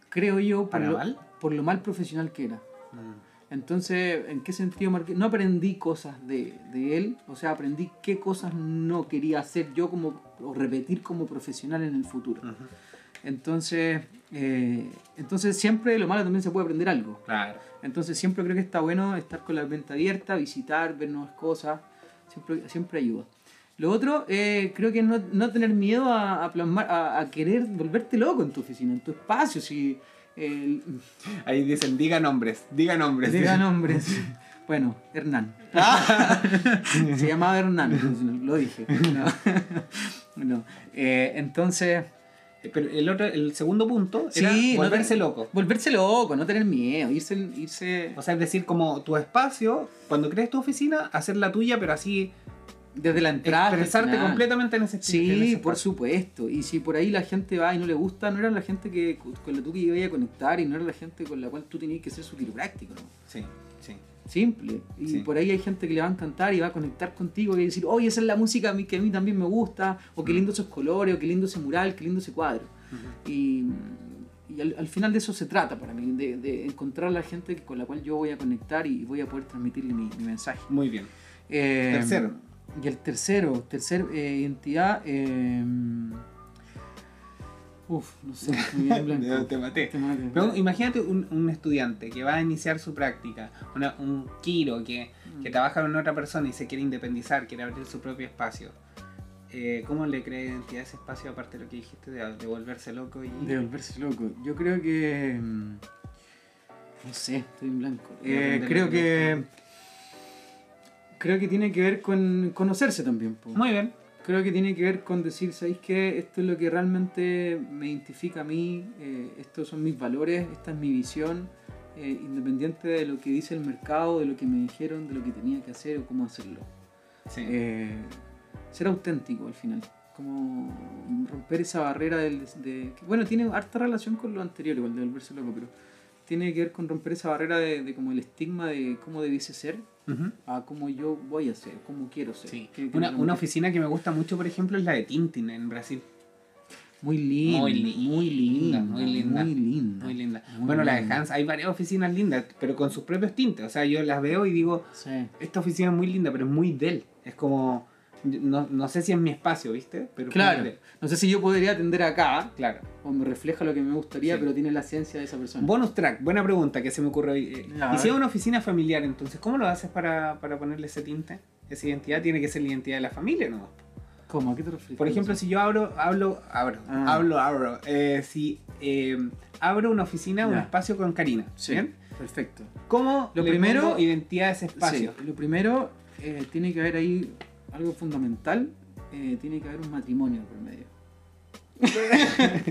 creo yo, por, ¿Para lo, mal? por lo mal profesional que era. Entonces, ¿en qué sentido marqué? No aprendí cosas de, de él, o sea, aprendí qué cosas no quería hacer yo como, o repetir como profesional en el futuro. Ujú. Entonces, eh, entonces siempre lo malo también se puede aprender algo. Claro. Entonces siempre creo que está bueno estar con la mente abierta, visitar, ver nuevas cosas, siempre, siempre ayuda. Lo otro, eh, creo que no, no tener miedo a, a plasmar, a, a querer volverte loco en tu oficina, en tu espacio. Si, eh, Ahí dicen, diga nombres, diga nombres. diga nombres. Bueno, Hernán. Se llamaba Hernán, lo dije. No. No. Eh, entonces, Pero el otro, el segundo punto era Sí, no volverse te- loco. volverse loco, no tener miedo, irse, irse O sea, es decir, como tu espacio, cuando crees tu oficina, hacer la tuya, pero así desde la entrada. expresarte completamente en ese en Sí, ese por supuesto. Y si por ahí la gente va y no le gusta, no era la gente que, con la tú que ibas a conectar y no era la gente con la cual tú tenías que ser su quiropráctico. ¿no? Sí, sí. Simple. Y Sí. por ahí hay gente que le va a encantar y va a conectar contigo y decir, oye, esa es la música a mí- que a mí también me gusta, o qué Mm. lindo esos colores, o qué lindo ese mural, qué lindo ese cuadro. Y, y al, al final de eso se trata para mí, de, de encontrar la gente con la cual yo voy a conectar y voy a poder transmitirle mi, mi mensaje. Muy bien. Eh, Tercero. Y el tercero, tercer eh, identidad. Eh, uf, no sé, me en blanco. Te maté. Te maté. Pero imagínate un, un estudiante que va a iniciar su práctica, una- un Kiro que, que Mm. trabaja con otra persona y se quiere independizar, quiere abrir su propio espacio. Eh, ¿Cómo le cree identidad a ese espacio aparte de lo que dijiste de, de volverse loco y... De volverse loco. Yo creo que. mm, No sé, estoy en blanco. Eh, creo que. Creo que tiene que ver con conocerse también. po. Muy bien. Creo que tiene que ver con decir, ¿sabéis qué? Esto es lo que realmente me identifica a mí, eh, estos son mis valores, esta es mi visión, eh, independiente de lo que dice el mercado, de lo que me dijeron, de lo que tenía que hacer o cómo hacerlo. Sí. Eh, ser auténtico al final, como romper esa barrera del, de... que, bueno, tiene harta relación con lo anterior, igual de volverse loco, pero tiene que ver con romper esa barrera de, de como el estigma de cómo debiese ser A cómo yo voy a ser, cómo quiero ser. Sí. Una, una oficina que me gusta mucho, por ejemplo, es la de Tintin en Brasil. Muy linda, Muy muy linda, linda, muy linda, muy linda. Muy linda. Muy bueno, la de linda. Hans, hay varias oficinas lindas, pero con sus propios tintes. O sea, yo las veo y digo, Sí. esta oficina es muy linda, pero es muy de él. Es como, no, no sé si es mi espacio, ¿viste? Pero Claro. No sé si yo podría atender acá, claro. o me refleja lo que me gustaría, Sí. pero tiene la esencia de esa persona. Bonus track, buena pregunta que se me ocurre hoy. Eh, y si es una oficina familiar, entonces, ¿cómo lo haces para, para ponerle ese tinte? Esa identidad tiene que ser la identidad de la familia, ¿no? ¿Cómo? ¿A qué te refieres? Por ejemplo, si yo abro, hablo, abro, Ah. hablo, abro, eh, si eh, abro una oficina, un espacio con Karina, Sí, ¿bien? perfecto. ¿Cómo Lo le primero- identidad a ese espacio? Sí, lo primero, eh, tiene que haber ahí algo fundamental, eh, tiene que haber un matrimonio por medio.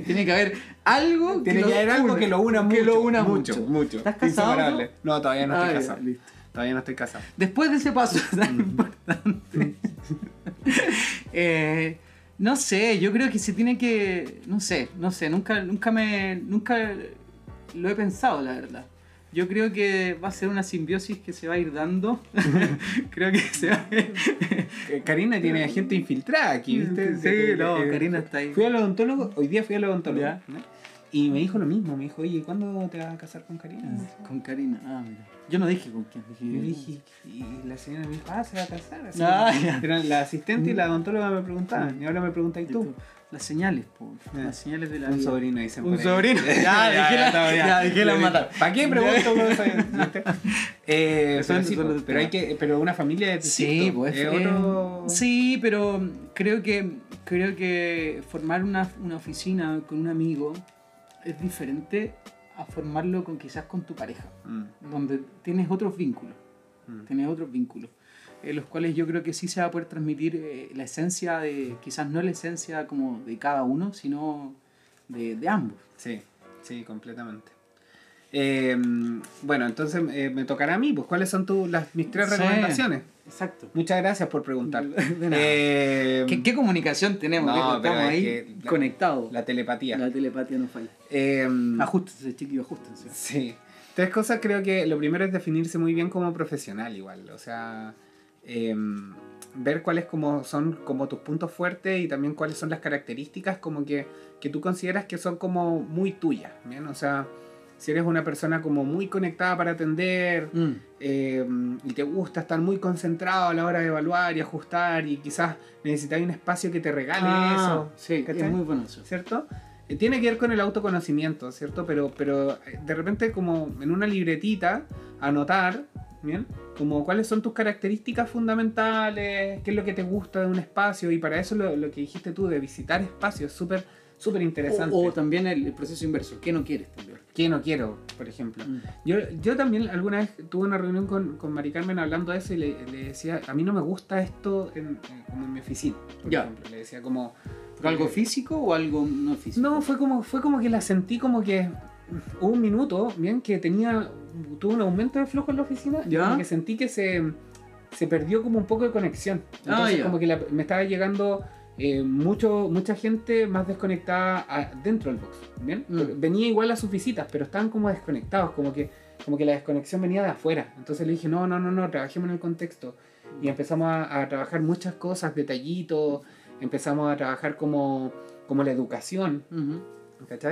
tiene que haber algo Tiene que haber algo que lo una mucho. que lo una mucho, mucho. mucho. ¿Estás casado. No, todavía no estoy Ah, ya, casado. listo. Todavía no estoy casado. Después de ese paso tan importante, eh, no sé, yo creo que se tiene que, no sé, no sé, nunca, nunca me, nunca lo he pensado, la verdad. Yo creo que va a ser una simbiosis que se va a ir dando. creo que se va a ir... Eh, Karina tiene gente infiltrada aquí, ¿viste? Sí, no, eh, Karina está ahí. Fui al odontólogo, hoy día fui al odontólogo. ¿no? Y me dijo lo mismo, me dijo, oye, ¿cuándo te vas a casar con Karina? Con Karina, ah, mira. Yo no dije con quién, Y yo dije. dije, y la señora me dijo, ah, se va a casar. Así Ah. Eran la asistente y la odontóloga me preguntaban, y ahora me preguntáis Y tú. tú, Las señales, po, las señales de la Un vida. sobrino, dicen. Un sobrino. Ya, dejé la- matar. ¿Para qué pregunto. Eh, Eso pero, sí, hay que, pero una familia de Sí, pues es eh, otro. sí, pero creo que creo que formar una, una oficina con un amigo es diferente a formarlo con quizás con tu pareja, Mm, donde tienes otros vínculos, mm. tienes otros vínculos, en los cuales yo creo que sí se va a poder transmitir eh, la esencia de, quizás no la esencia como de cada uno, sino de, de ambos. Sí, sí, completamente. Eh, bueno, entonces eh, me tocará a mí, pues ¿cuáles son tu, las, mis tres Sí. recomendaciones? Exacto. Muchas gracias por preguntar. Eh, ¿Qué, qué comunicación tenemos? no, Estamos es ahí que la- conectados. La telepatía. La telepatía no falla. Eh, Ajustense, chiquillos, ajustense. Sí. Tres cosas creo que lo primero es definirse muy bien como profesional igual. O sea, em, ver cuáles como son como tus puntos fuertes y también cuáles son las características como que, que tú consideras que son como muy tuyas. ¿bien? O sea, si eres una persona como muy conectada para atender Mm. em, y te gusta estar muy concentrado a la hora de evaluar y ajustar y quizás necesitas un espacio que te regale Ah, eso. Sí, ¿cachai? es muy bueno eso. ¿cierto? Eh, Tiene que ver con el autoconocimiento, ¿cierto? Pero, pero eh, de repente como en una libretita anotar, ¿bien? Como cuáles son tus características fundamentales, qué es lo que te gusta de un espacio y para eso lo, lo que dijiste tú de visitar espacios es súper, súper interesante. O, o también el, proceso inverso. ¿Qué no quieres también? ¿Qué no quiero, por ejemplo? Mm. Yo, yo también alguna vez tuve una reunión con, con Mari Carmen hablando de eso y le, le decía, a mí no me gusta esto en, eh, como en mi oficina, por Ya. ejemplo. Le decía como... ¿Pero ¿Algo físico o algo no físico? No, fue como, fue como que la sentí como que hubo un minuto, bien, que tenía, tuvo un aumento de flujo en la oficina, Ya. como que sentí que se, se perdió como un poco de conexión. Ah, Entonces ya. como que la- me estaba llegando eh, mucho, mucha gente más desconectada a- dentro del box, ¿bien? Mm. Venía igual a sus visitas, pero estaban como desconectados, como que, como que la desconexión venía de afuera. Entonces le dije, no, no, no, no, trabajemos en el contexto. Y empezamos a, a trabajar muchas cosas, detallitos, empezamos a trabajar como, como la educación.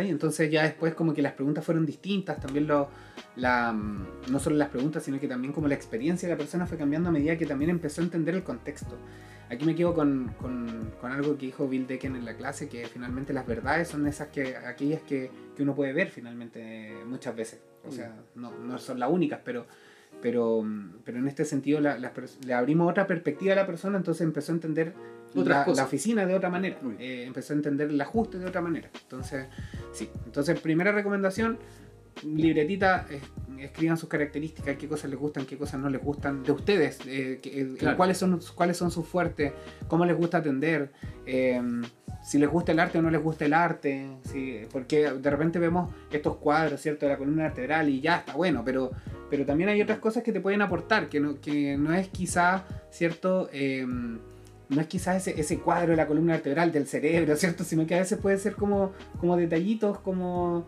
Entonces ya después como que las preguntas fueron distintas, también lo, la, mm, no solo las preguntas, sino que también como la experiencia de la persona fue cambiando a medida que también empezó a entender el contexto. Aquí me quedo con, con- con algo que dijo Bill Decken en la clase, que finalmente las verdades son esas que aquellas que, que uno puede ver finalmente muchas veces. O sea, no, no son las únicas, pero, pero, mm, pero en este sentido la- pers- le abrimos otra perspectiva a la persona, entonces empezó a entender la, la oficina de otra manera, eh, empezó a entender el ajuste de otra manera. Entonces, sí. Entonces, primera recomendación, libretita, eh, escriban sus características, qué cosas les gustan, qué cosas no les gustan de ustedes, eh, que- Claro. cuáles, son, cuáles son sus fuertes, cómo les gusta atender, eh, si les gusta el arte o no les gusta el arte, si- porque de repente vemos estos cuadros, ¿cierto? De la columna vertebral y ya está bueno, pero, pero también hay otras cosas que te pueden aportar, que no, que no es quizá, ¿cierto? Eh, no es quizás ese, ese cuadro de la columna vertebral del cerebro, ¿cierto? Sino que a veces puede ser como, como detallitos, como,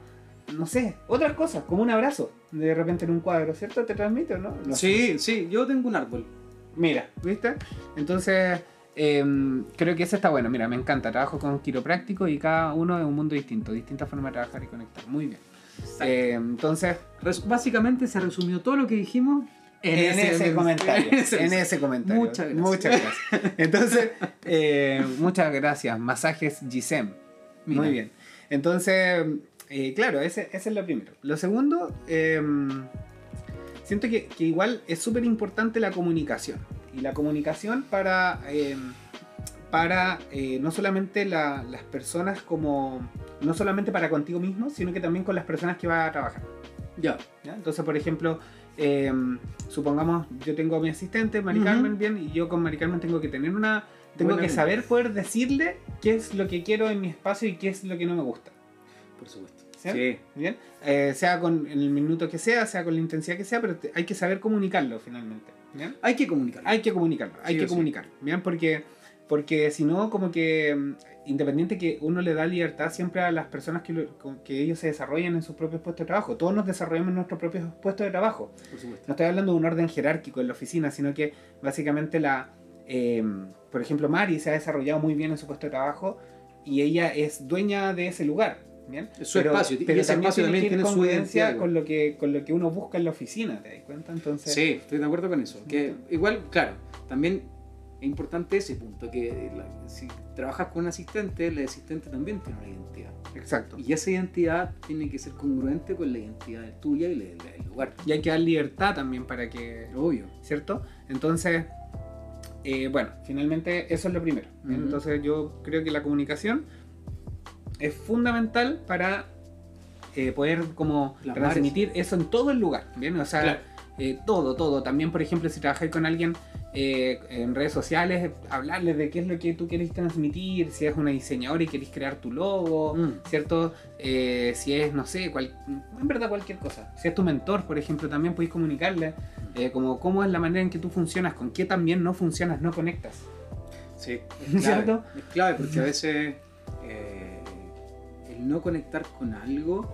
no sé, otras cosas, como un abrazo, de repente en un cuadro, ¿cierto? ¿Te transmite o no? Sé. Sí, sí, yo tengo un árbol. Mira, ¿viste? Entonces, em, creo que eso está bueno. Mira, me encanta. Trabajo con quiropráctico y cada uno es un mundo distinto, distinta forma de trabajar y conectar. Muy bien. Eh, entonces, Res- Básicamente se resumió todo lo que dijimos En, ese, comentario. En ese, comentario. Muchas gracias. Muchas gracias. Entonces, eh, muchas gracias. Masajes Gisem. Muy bien. Entonces, eh, claro, ese, ese, es lo primero. Lo segundo, em, siento que, que, igual es súper importante la comunicación. Y la comunicación para, em, para eh, no solamente la, las personas como... No solamente para contigo mismo, sino que también con las personas que vas a trabajar. Ya. ¿Ya? Entonces, por ejemplo, eh, supongamos, yo tengo a mi asistente, Mari Carmen, bien, y yo con Mari Carmen tengo que tener una. Tengo que saber poder decirle qué es lo que quiero en mi espacio y qué es lo que no me gusta. Por supuesto. ¿Sí? Bien. Eh, sea con el minuto que sea, sea con la intensidad que sea, pero hay que saber comunicarlo finalmente. ¿bien? Hay que comunicarlo. Hay que comunicarlo, hay que comunicarlo. Bien, porque, porque si no, como que mm, independiente que uno le da libertad siempre a las personas que, que ellos se desarrollen en sus propios puestos de trabajo. Todos nos desarrollamos en nuestros propios puestos de trabajo. No estoy hablando de un orden jerárquico en la oficina, sino que básicamente la... Eh, por ejemplo, Mari se ha desarrollado muy bien en su puesto de trabajo y ella es dueña de ese lugar. Su espacio, pero y ese espacio también tiene su identidad con lo que con lo que uno busca en la oficina, ¿te das cuenta? Entonces, sí, estoy de acuerdo con eso. Que igual, claro, también es importante ese punto, que si trabajas con un asistente, el asistente también tiene una identidad. Exacto. Y esa identidad tiene que ser congruente con la identidad tuya y del lugar. Y hay que dar libertad también para que... Obvio. ¿Cierto? Entonces, eh, bueno, finalmente eso es lo primero. Entonces yo creo que la comunicación es fundamental para eh, poder como transmitir eso en todo el lugar. ¿bien? O sea, eh, todo, todo. También, por ejemplo, si trabajáis con alguien eh, en redes sociales, hablarles de qué es lo que tú quieres transmitir, si es una diseñadora y querés crear tu logo, mm. ¿cierto? Eh, si es, no sé, en verdad cualquier cosa. Si es tu mentor, por ejemplo, también podéis comunicarle como cómo es la manera en que tú funcionas, con qué también no funcionas, no conectas. Sí, es clave, es clave porque a veces el no conectar con algo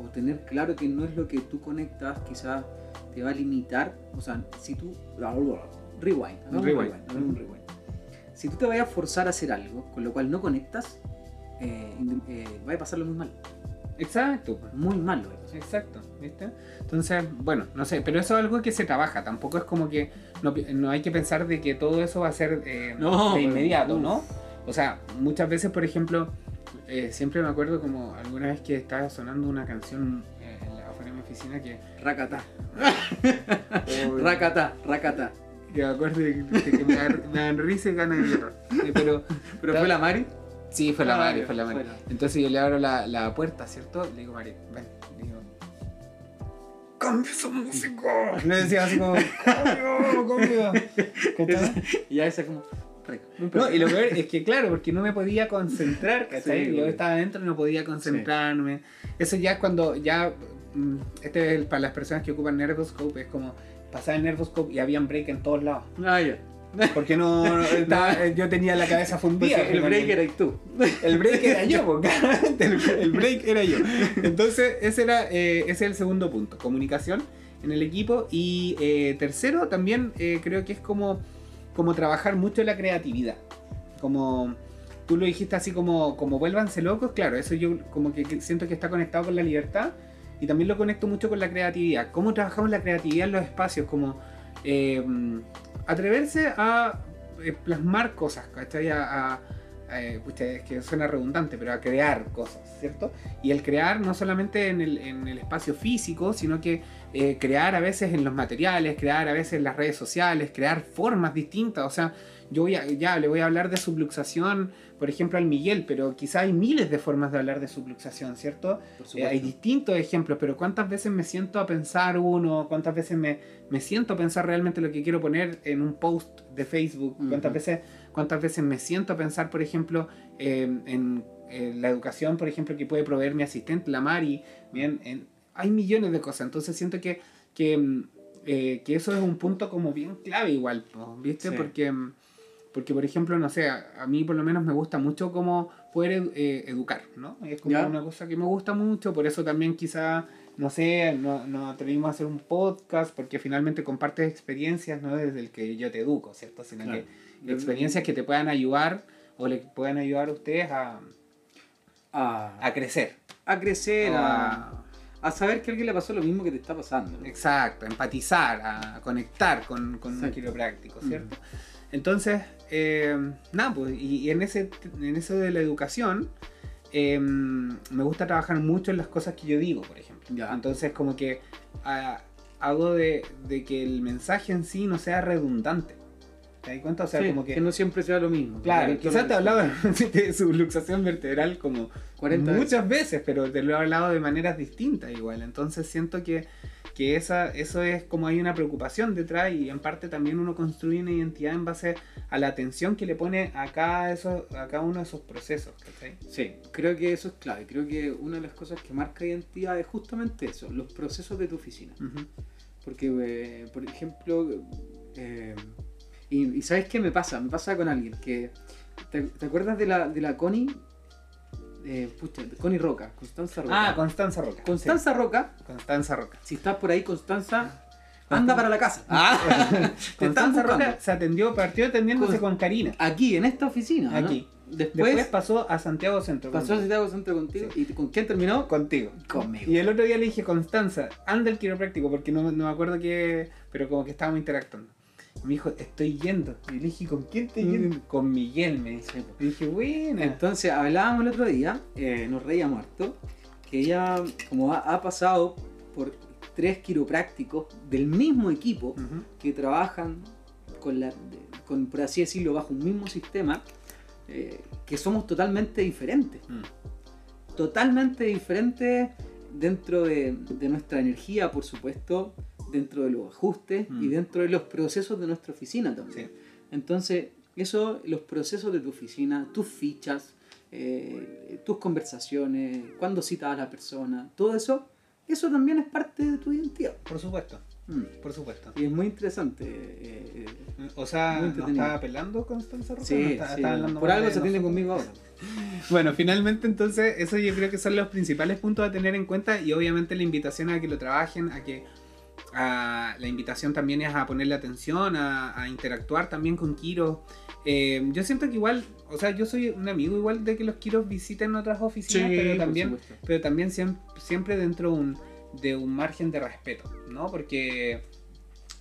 o tener claro que no es lo que tú conectas, quizás te va a limitar. O sea, si tú rewind, rewind. Si tú te vayas a forzar a hacer algo, con lo cual no conectas, eh, eh, va a pasarlo muy mal. Exacto. Muy mal Exacto, ¿viste? Entonces, bueno, no sé, pero eso es algo que se trabaja, tampoco es como que no, hay que pensar de que todo eso va a ser eh, de inmediato, ¿no? O sea, muchas veces, por ejemplo, siempre me acuerdo como alguna vez que estaba sonando una canción en la, afuera de mi oficina que... Racata. racata, racata que me acuerdo de, que me, dan, risa y ganas de llorar. Pero, ¿Pero fue la Mari? Sí, fue la ah, Mari, fue la Mari. Entonces yo le abro la, la, puerta, ¿cierto? Le digo, Mari, ven. Le digo, cambia esa música. Le decía así como, cambio, cambio. y ya esa como... No, y lo peor es que, claro, porque no me podía concentrar, ¿cachai? yo estaba adentro y no podía concentrarme. Eso ya es cuando ya. Mm, este es para las personas que ocupan Nervoscope, es como pasaba el Nervoscope y habían break en todos lados. Ah, ya. Porque no, yo tenía la cabeza fundida. el break era tú. El break era yo, el, break era yo. Entonces, ese era eh, ese es el segundo punto, comunicación en el equipo. Y eh, tercero, también eh, creo que es como, como trabajar mucho la creatividad. Como tú lo dijiste así como, como vuélvanse locos, claro, eso yo como que siento que está conectado con la libertad y también lo conecto mucho con la creatividad. ¿Cómo trabajamos la creatividad en los espacios? Como eh, atreverse a eh, plasmar cosas, ¿cachai? A, a eh, que suena redundante, pero a crear cosas, ¿cierto? Y el crear no solamente en el, en el espacio físico, sino que crear a veces en los materiales, crear a veces en las redes sociales, crear formas distintas, o sea, yo voy a, ya le voy a hablar de subluxación, por ejemplo, al Miguel, pero quizá hay miles de formas de hablar de subluxación, ¿cierto? Eh, hay distintos ejemplos, pero ¿cuántas veces me siento a pensar uno? ¿Cuántas veces me, me siento a pensar realmente lo que quiero poner en un post de Facebook? ¿Cuántas, veces, ¿Cuántas veces me siento a pensar, por ejemplo, en, la educación, por ejemplo, que puede proveer mi asistente, la Mari? Bien, hay millones de cosas, entonces siento que, que, eh, eso es un punto como bien clave igual, ¿viste? Porque porque, por ejemplo, no sé, a, mí por lo menos me gusta mucho cómo poder eh, educar, ¿no? Es como una cosa que me gusta mucho, por eso también quizá, no sé, nos no atrevimos a hacer un podcast, porque finalmente compartes experiencias, no desde el que yo te educo, ¿cierto? Sino que experiencias que te puedan ayudar o le puedan ayudar a ustedes a, a, crecer. A crecer, a, a saber que a alguien le pasó lo mismo que te está pasando. Exacto, empatizar, a conectar con, con un quiropráctico, ¿cierto? Entonces, eh, nada, pues, y, y en, ese, en eso de la educación, eh, me gusta trabajar mucho en las cosas que yo digo, por ejemplo. Ya. Entonces, como que ah, hago de, de que el mensaje en sí no sea redundante. ¿Te das cuenta? O sea, Sí, como que... no siempre sea lo mismo. Claro, quizás te he hablado de su luxación vertebral como 40 muchas veces, pero te lo he hablado de maneras distintas igual. Entonces siento que, que esa, eso es como hay una preocupación detrás y en parte también uno construye una identidad en base a la atención que le pone a cada, eso, a cada uno de esos procesos. ¿cachai? Sí, creo que eso es clave. Creo que una de las cosas que marca identidad es justamente eso, los procesos de tu oficina. Porque, eh, por ejemplo, eh, y, y ¿sabes qué me pasa? Me pasa con alguien que... ¿Te, te acuerdas de la, de la Connie? Eh, pucha, Connie Roca, Constanza Roca. Ah, Constanza Roca. Constanza Roca, Constanza Roca. si estás por ahí, Constanza, anda para la casa. Ah, Constanza. Roca se atendió, partió atendiéndose Con- con Karina. Aquí, en esta oficina. ¿no? Aquí. Después, Después pasó a Santiago Centro. pasó a. Santiago Centro contigo. ¿Y con quién terminó? Contigo. Conmigo. Y el otro día le dije, Constanza, anda el quiropráctico, porque no, no me acuerdo qué, pero como que estábamos interactuando. Me dijo, estoy yendo. Y le dije, ¿con quién te Mm. yendo? Con Miguel, me dice. Y dije, buena. Entonces hablábamos el otro día, eh, nos reíamos harto, que ella como ha, ha pasado por tres quiroprácticos del mismo equipo que trabajan con, la, de- con por así decirlo, bajo un mismo sistema, eh, que somos totalmente diferentes. Mm. Totalmente diferentes dentro de, de nuestra energía, por supuesto, dentro de los ajustes Mm. y dentro de los procesos de nuestra oficina también. Sí. Entonces, eso, los procesos de tu oficina, tus fichas, eh, tus conversaciones, cuándo citas a la persona, todo eso, eso también es parte de tu identidad. Por supuesto, Mm. por supuesto. Y es muy interesante. eh, eh, O sea, ¿no estaba apelando Constanza Roca? sí, ¿No está- sí, está por algo se nosotros? conmigo ahora. Bueno, finalmente entonces eso yo creo que son los principales puntos a tener en cuenta y obviamente la invitación a que lo trabajen, a que a- la invitación también es a ponerle atención, a, a interactuar también con Kiro. Eh, yo siento que igual, o sea, yo soy un amigo igual de que los Kiros visiten otras oficinas, pero también, pero también siempre, siempre dentro un- de un margen de respeto, ¿no? Porque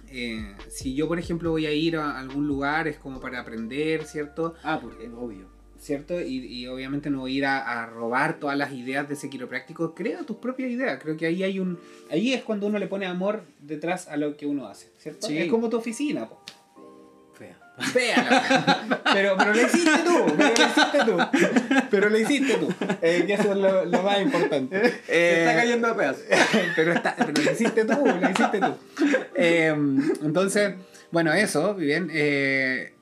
eh, si yo, por ejemplo, voy a ir a algún lugar es como para aprender, ¿cierto? Ah, porque obvio. ¿Cierto? Y, y obviamente no ir a, a robar todas las ideas de ese quiropráctico. Crea tus propias ideas. Creo que ahí hay un. Ahí es cuando uno le pone amor detrás a lo que uno hace, ¿cierto? Sí. Es como tu oficina, po. Fea. Fea pero, pero lo hiciste tú, pero lo hiciste tú. Pero lo hiciste tú. Eh, que eso es lo, lo más importante. Se Eh, está cayendo a pedazos. pero, está, pero lo hiciste tú, lo hiciste tú. Eh, entonces, bueno, eso, bien. Eh,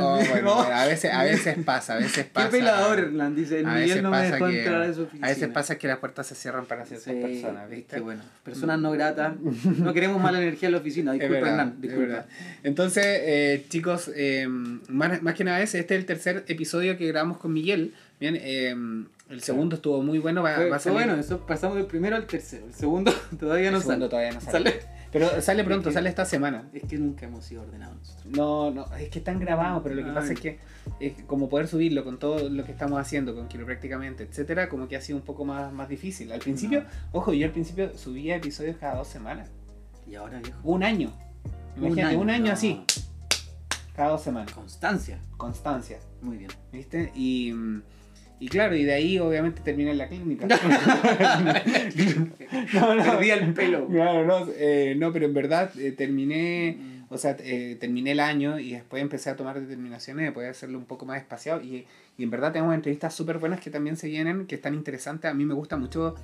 oh, bueno, No. a veces, a veces pasa, a veces Qué pasa. pelador, Hernán. Dice, el Miguel no me dejó que- entrar a su oficina. A veces pasa que las puertas se cierran para ciertas Sí, personas, es ¿viste? bueno, personas no gratas. No queremos mala energía en la oficina. Es Disculpa, verdad, Hernán. es Disculpa. Entonces, eh, chicos, eh, más, más que nada ese, este es el tercer episodio que grabamos con Miguel. Bien, eh, el segundo estuvo muy bueno, va, Fue, va a fue salir. bueno, eso pasamos del primero al tercero. El segundo todavía no el segundo sale. todavía no sale. Sale. Pero sale pronto, Es que- sale esta semana. Es que nunca hemos sido ordenados nosotros. No, no, es que están grabados, pero lo que Ay. pasa es que es que como poder subirlo con todo lo que estamos haciendo, con quiroprácticamente, etcétera, como que ha sido un poco más, más difícil. Al principio, ojo, yo al principio subía episodios cada dos semanas. Y ahora, viejo. Un año. Imagínate, un año, no. así, cada dos semanas. Constancia. Constancia, Muy bien. ¿viste? Y, y claro, y de ahí obviamente terminé en la clínica. no, no, Perdí el pelo. Claro, no, eh, no, pero en verdad eh, terminé, o sea, eh, terminé el año y después empecé a tomar determinaciones de poder hacerlo un poco más espaciado y, y en verdad tenemos entrevistas súper buenas que también se vienen, que están interesantes. A mí me gusta mucho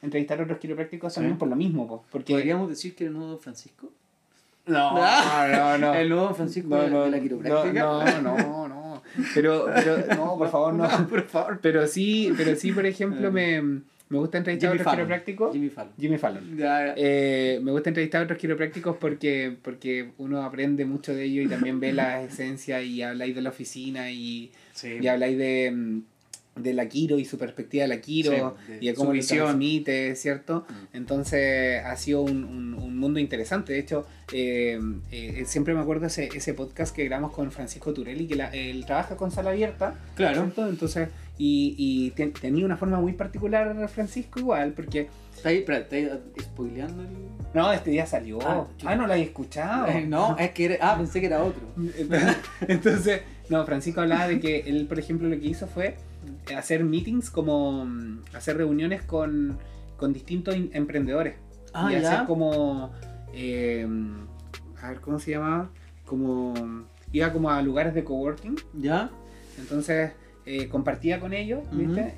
entrevistar a otros quiroprácticos Sí. también por lo mismo, po, porque... ¿Podríamos decir que el nuevo Francisco? No, no, no. El nuevo Don Francisco No, no, de la quiropráctica. no, no, no. Pero, pero, no, por favor, no. por favor. Pero sí, pero sí, por ejemplo, me, me gusta entrevistar a otros Fallon. quiroprácticos. Jimmy Fallon. Jimmy Fallon. Ya, ya. Eh, me gusta entrevistar a otros quiroprácticos porque, porque uno aprende mucho de ellos y también ve la esencia y habláis de la oficina y, Sí. y habláis de, mm, de la Quiro y su perspectiva de la Quiro Sí, y de cómo lo transmite, ¿cierto? Mm. Entonces ha sido un, un- un mundo interesante. De hecho, eh, eh, siempre me acuerdo ese, ese podcast que grabamos con Francisco Turelli, que la- él trabaja con sala abierta, Claro. ¿cierto? Entonces, y, y te- tenía una forma muy particular Francisco igual, porque, ¿Está ahí, ¿está ahí spoileando el.? no, este día salió. Ah, Ah, no la he escuchado. Eh, no, es que era. Ah, pensé que era otro. Entonces, no, Francisco hablaba de que él, por ejemplo, lo que hizo fue hacer meetings como mm, hacer reuniones con, con distintos in- emprendedores. Ah, y ya. hacer como eh, a ver cómo se llamaba como iba como a lugares de coworking. ¿Ya? entonces eh, compartía con ellos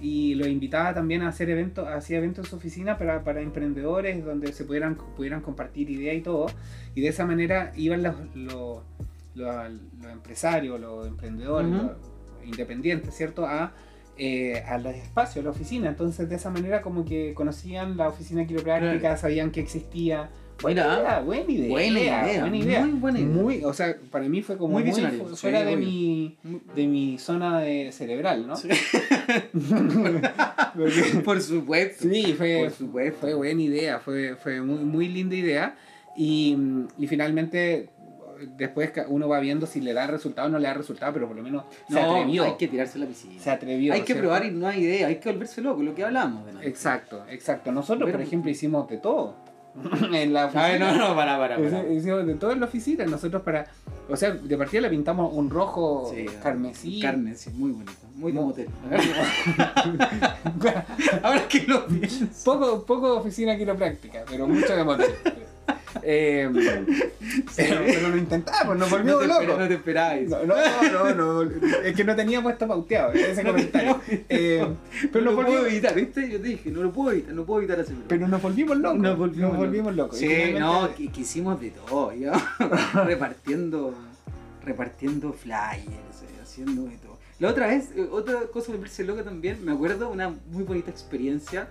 y los invitaba también a hacer eventos hacía eventos en su oficina para, para emprendedores donde se pudieran pudieran compartir ideas y todo. Y de esa manera iban los, los, los- los empresarios los emprendedores los independientes cierto a eh, a los espacios, a la oficina. Entonces, de esa manera, como que conocían la oficina quiropráctica, Claro. sabían que existía. Buena Mira. idea, buena idea. Buena idea, buena idea. muy buena idea. Muy, o sea, para mí fue como Muy muy, sí, fuera de obvio. mi, de mi zona de cerebral, ¿no? Sí. Porque- Por supuesto. sí, fue, Por supuesto. fue buena idea, fue, fue muy, muy linda idea. Y, y finalmente, después uno va viendo si le da resultado o no le da resultado, pero por lo menos se No, atrevió. Hay que tirarse a la piscina. Se atrevió. hay que ¿cierto? probar y no hay idea. Hay que volverse loco, lo que hablamos. De. Exacto, exacto. Nosotros, por ejemplo, hicimos de todo. en la oficina. Ay, no, no, para, para. para. Hici- Hicimos de todo en la oficina. Nosotros para. O sea, de partida le pintamos un rojo Sí, carmesí. Carne, sí, muy bonito. Muy de motel. Ahora que lo pienso. poco, poco oficina quiropráctica, pero mucho de motel. Eh, pero, pero lo intentamos, nos No volvimos te, espera- locos. no te esperáis. No, no, no, no, es que no tenía puesto pauteado ese comentario. Eh, pero, no lo puedo evitar, ¿viste? Yo te dije, no lo puedo evitar, no puedo evitar hacerlo. pero nos volvimos locos. Nos volvimos, locos. Sí, no, que, que hicimos de todo, repartiendo, repartiendo flyers, haciendo de todo. La otra vez, eh, otra cosa de verse loca también, me acuerdo una muy bonita experiencia.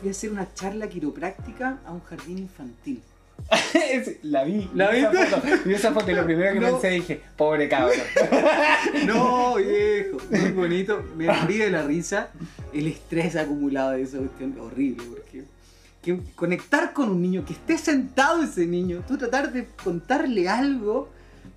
Fui a hacer una charla quiropráctica a un jardín infantil. La vi. ¿La vi esa viste? foto, Vi esa foto y lo primero que No. pensé dije, pobre cabrón. No, viejo, muy bonito. Me morí de la risa. El estrés acumulado de esa cuestión horrible, porque que conectar con un niño, que esté sentado ese niño, tú tratar de contarle algo,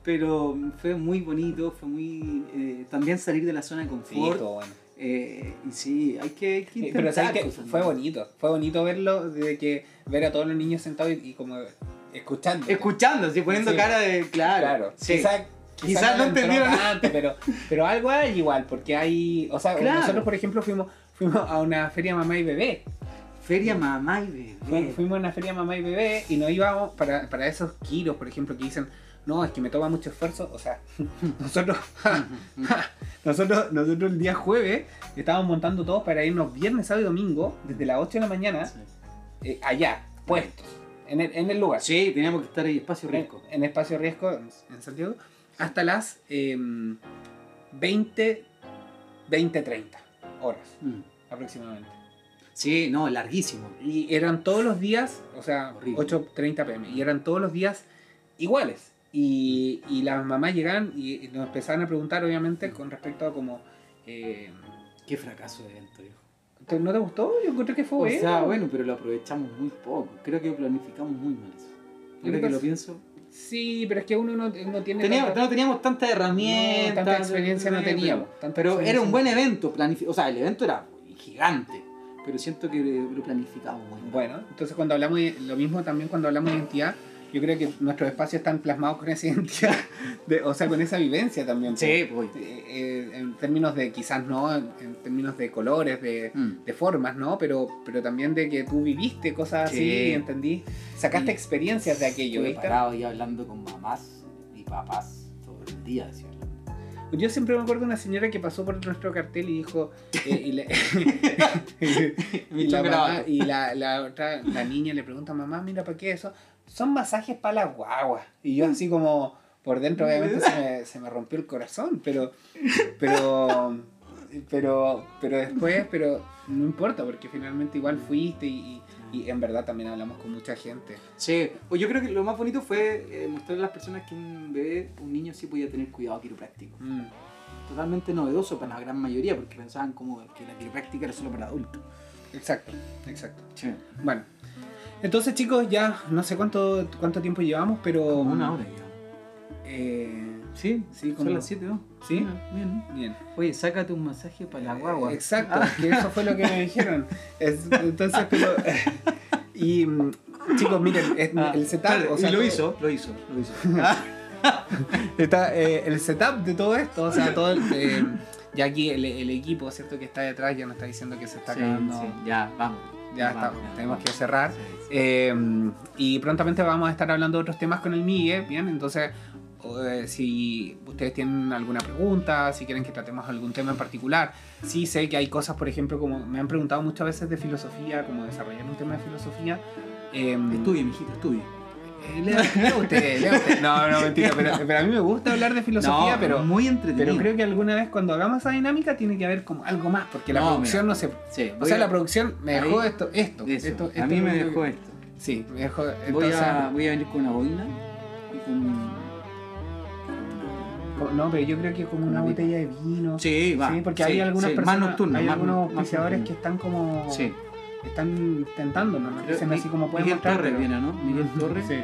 pero fue muy bonito, fue muy. eh, también salir de la zona de confort. bueno. eh, y sí, hay que, hay que Sí, intentar Pero sabes que fue bonito, fue bonito verlo, de que ver a todos los niños sentados y, y como escuchando. Escuchando, así poniendo Sí. cara de. Claro, Claro, sí. quizás Quizás no entendieron. tanto, pero, pero algo hay igual, porque hay, o sea, Claro. nosotros por ejemplo fuimos, fuimos a una feria mamá y bebé, Feria mamá y bebé. Fu- fuimos a una feria mamá y bebé y nos íbamos para, para esos kilos, por ejemplo, que dicen, no, es que me toma mucho esfuerzo, o sea, nosotros, nosotros, nosotros el día jueves estábamos montando todos para irnos viernes, sábado y domingo, desde las 8 de la mañana, Sí. Eh, allá, puestos, en el, en el lugar. Sí, teníamos que estar ahí, espacio en, riesgo. en espacio riesgo en, en Santiago hasta las eh, 20 20 30 horas Mm. aproximadamente Sí, no, larguísimo. y eran todos los días o sea Horrible. 8.30 pm y eran todos los días iguales y, y las mamás llegaban y, nos empezaban a preguntar obviamente con respecto a como eh, Qué fracaso de evento, viejo. ¿Te- ¿no te gustó? yo encontré que fue O bueno sea, bueno, pero lo aprovechamos muy poco. Creo que planificamos muy mal eso. Lo que lo pienso. sí pero es que uno no, no tiene Teníamos, tanta- no teníamos tanta herramienta. No, tanta experiencia no teníamos, tanta Pero era un buen evento. planifi- O sea, el evento era gigante. Pero siento que lo planificamos muy mal. Bueno, entonces cuando hablamos de lo mismo también cuando hablamos de identidad, yo creo que nuestros espacios están plasmados con esa identidad, de- o sea, con esa vivencia también. Sí, pues. Eh, eh, en términos de, quizás no, en, términos de colores, de, Mm. de formas, ¿no? Pero, pero también de que tú viviste cosas Sí. así, entendí, sacaste Y experiencias de aquello, ¿viste? parado ahí hablando con mamás y papás todo el día. Así, hablando. Yo siempre me acuerdo de una señora que pasó por nuestro cartel y dijo, eh, y, le- y la, mamá- y la, la otra, la niña le pregunta, mamá, mira, ¿para qué eso? Son masajes para las guaguas. Y yo así como, por dentro obviamente se me, se me rompió el corazón, pero, pero, pero, pero después, pero no importa, porque finalmente igual fuiste y, y- en verdad también hablamos con mucha gente. Sí, yo creo que lo más bonito fue eh, mostrarle a las personas que un bebé, un niño sí podía tener cuidado quiropráctico. Mm. totalmente novedoso para la gran mayoría, porque pensaban como que la quiropráctica era solo para adultos. Exacto, exacto. Sí. Bueno, entonces chicos, ya no sé cuánto, cuánto tiempo llevamos, pero... Una hora ya. Eh, Sí, Sí, son como- las 7 ¿no? ¿Sí? Bien. bien. Oye, sácate un masaje para la guagua. Exacto, Ah. que eso fue lo que me dijeron. Es- entonces, pero... y mm, chicos, miren, es- Ah, el setup... claro, o sea, y lo todo- hizo, lo hizo, lo hizo. Está, eh, el setup de todo esto, o sea, todo el, eh, ya aquí el, el equipo, ¿cierto? Que está detrás ya nos está diciendo que se está Sí, acabando. sí, ya, vamos. Ya Vamos, está, ya, tenemos que cerrar. Sí, sí. Eh, y prontamente vamos a estar hablando de otros temas con el Migue, ¿bien? Entonces, eh, si ustedes tienen alguna pregunta, si quieren que tratemos algún tema en particular, sí sé que hay cosas, por ejemplo, como me han preguntado muchas veces de filosofía, como desarrollar un tema de filosofía. Eh, Estudie, mijito, estudie. Eh, lea, lea usted, lea usted. No, no, mentira, pero, pero a mí me gusta hablar de filosofía, No, pero... muy entretenido. Pero creo que alguna vez cuando hagamos esa dinámica tiene que haber como algo más, porque la No, producción mira. no se... Sí, O voy sea, a- la producción me dejó ahí- esto, esto, Eso, esto, a mí me que- dejó esto. Sí, me dejó... Voy Entonces, a, voy a venir con una boina y con. co- No, pero yo creo que como una Una botella de vino. Sí, va. Sí, porque sí, hay algunas sí, personas, Más nocturno. hay más- algunos auspiciadores que están como... Sí. Están tentándonos, ¿no? Dicen así como pueden Miguel Torres viene, ¿no? Miguel Torres. Sí.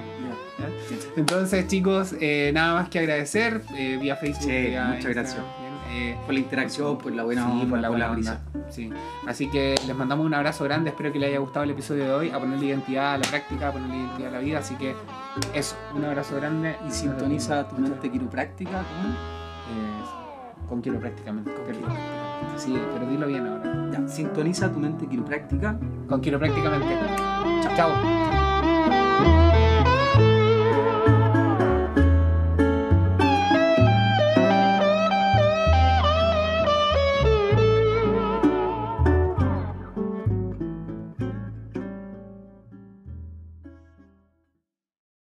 Entonces, chicos, eh, nada más que agradecer eh, vía Facebook. Sí, vía muchas gracias. eh, Por la interacción, por la buena Sí, onda, por la buena risa. onda. Sí. Así que les mandamos un abrazo grande. Espero que les haya gustado el episodio de hoy. A ponerle identidad a la práctica, a ponerle identidad a la vida. Así que eso, un abrazo grande. Y sintoniza tu mente quiropráctica con. Eh, con quiero prácticamente. Con quiropráctica. Sí, pero dilo bien ahora. Ya, sintoniza tu mente quiropráctica. Con quiero prácticamente. Chao.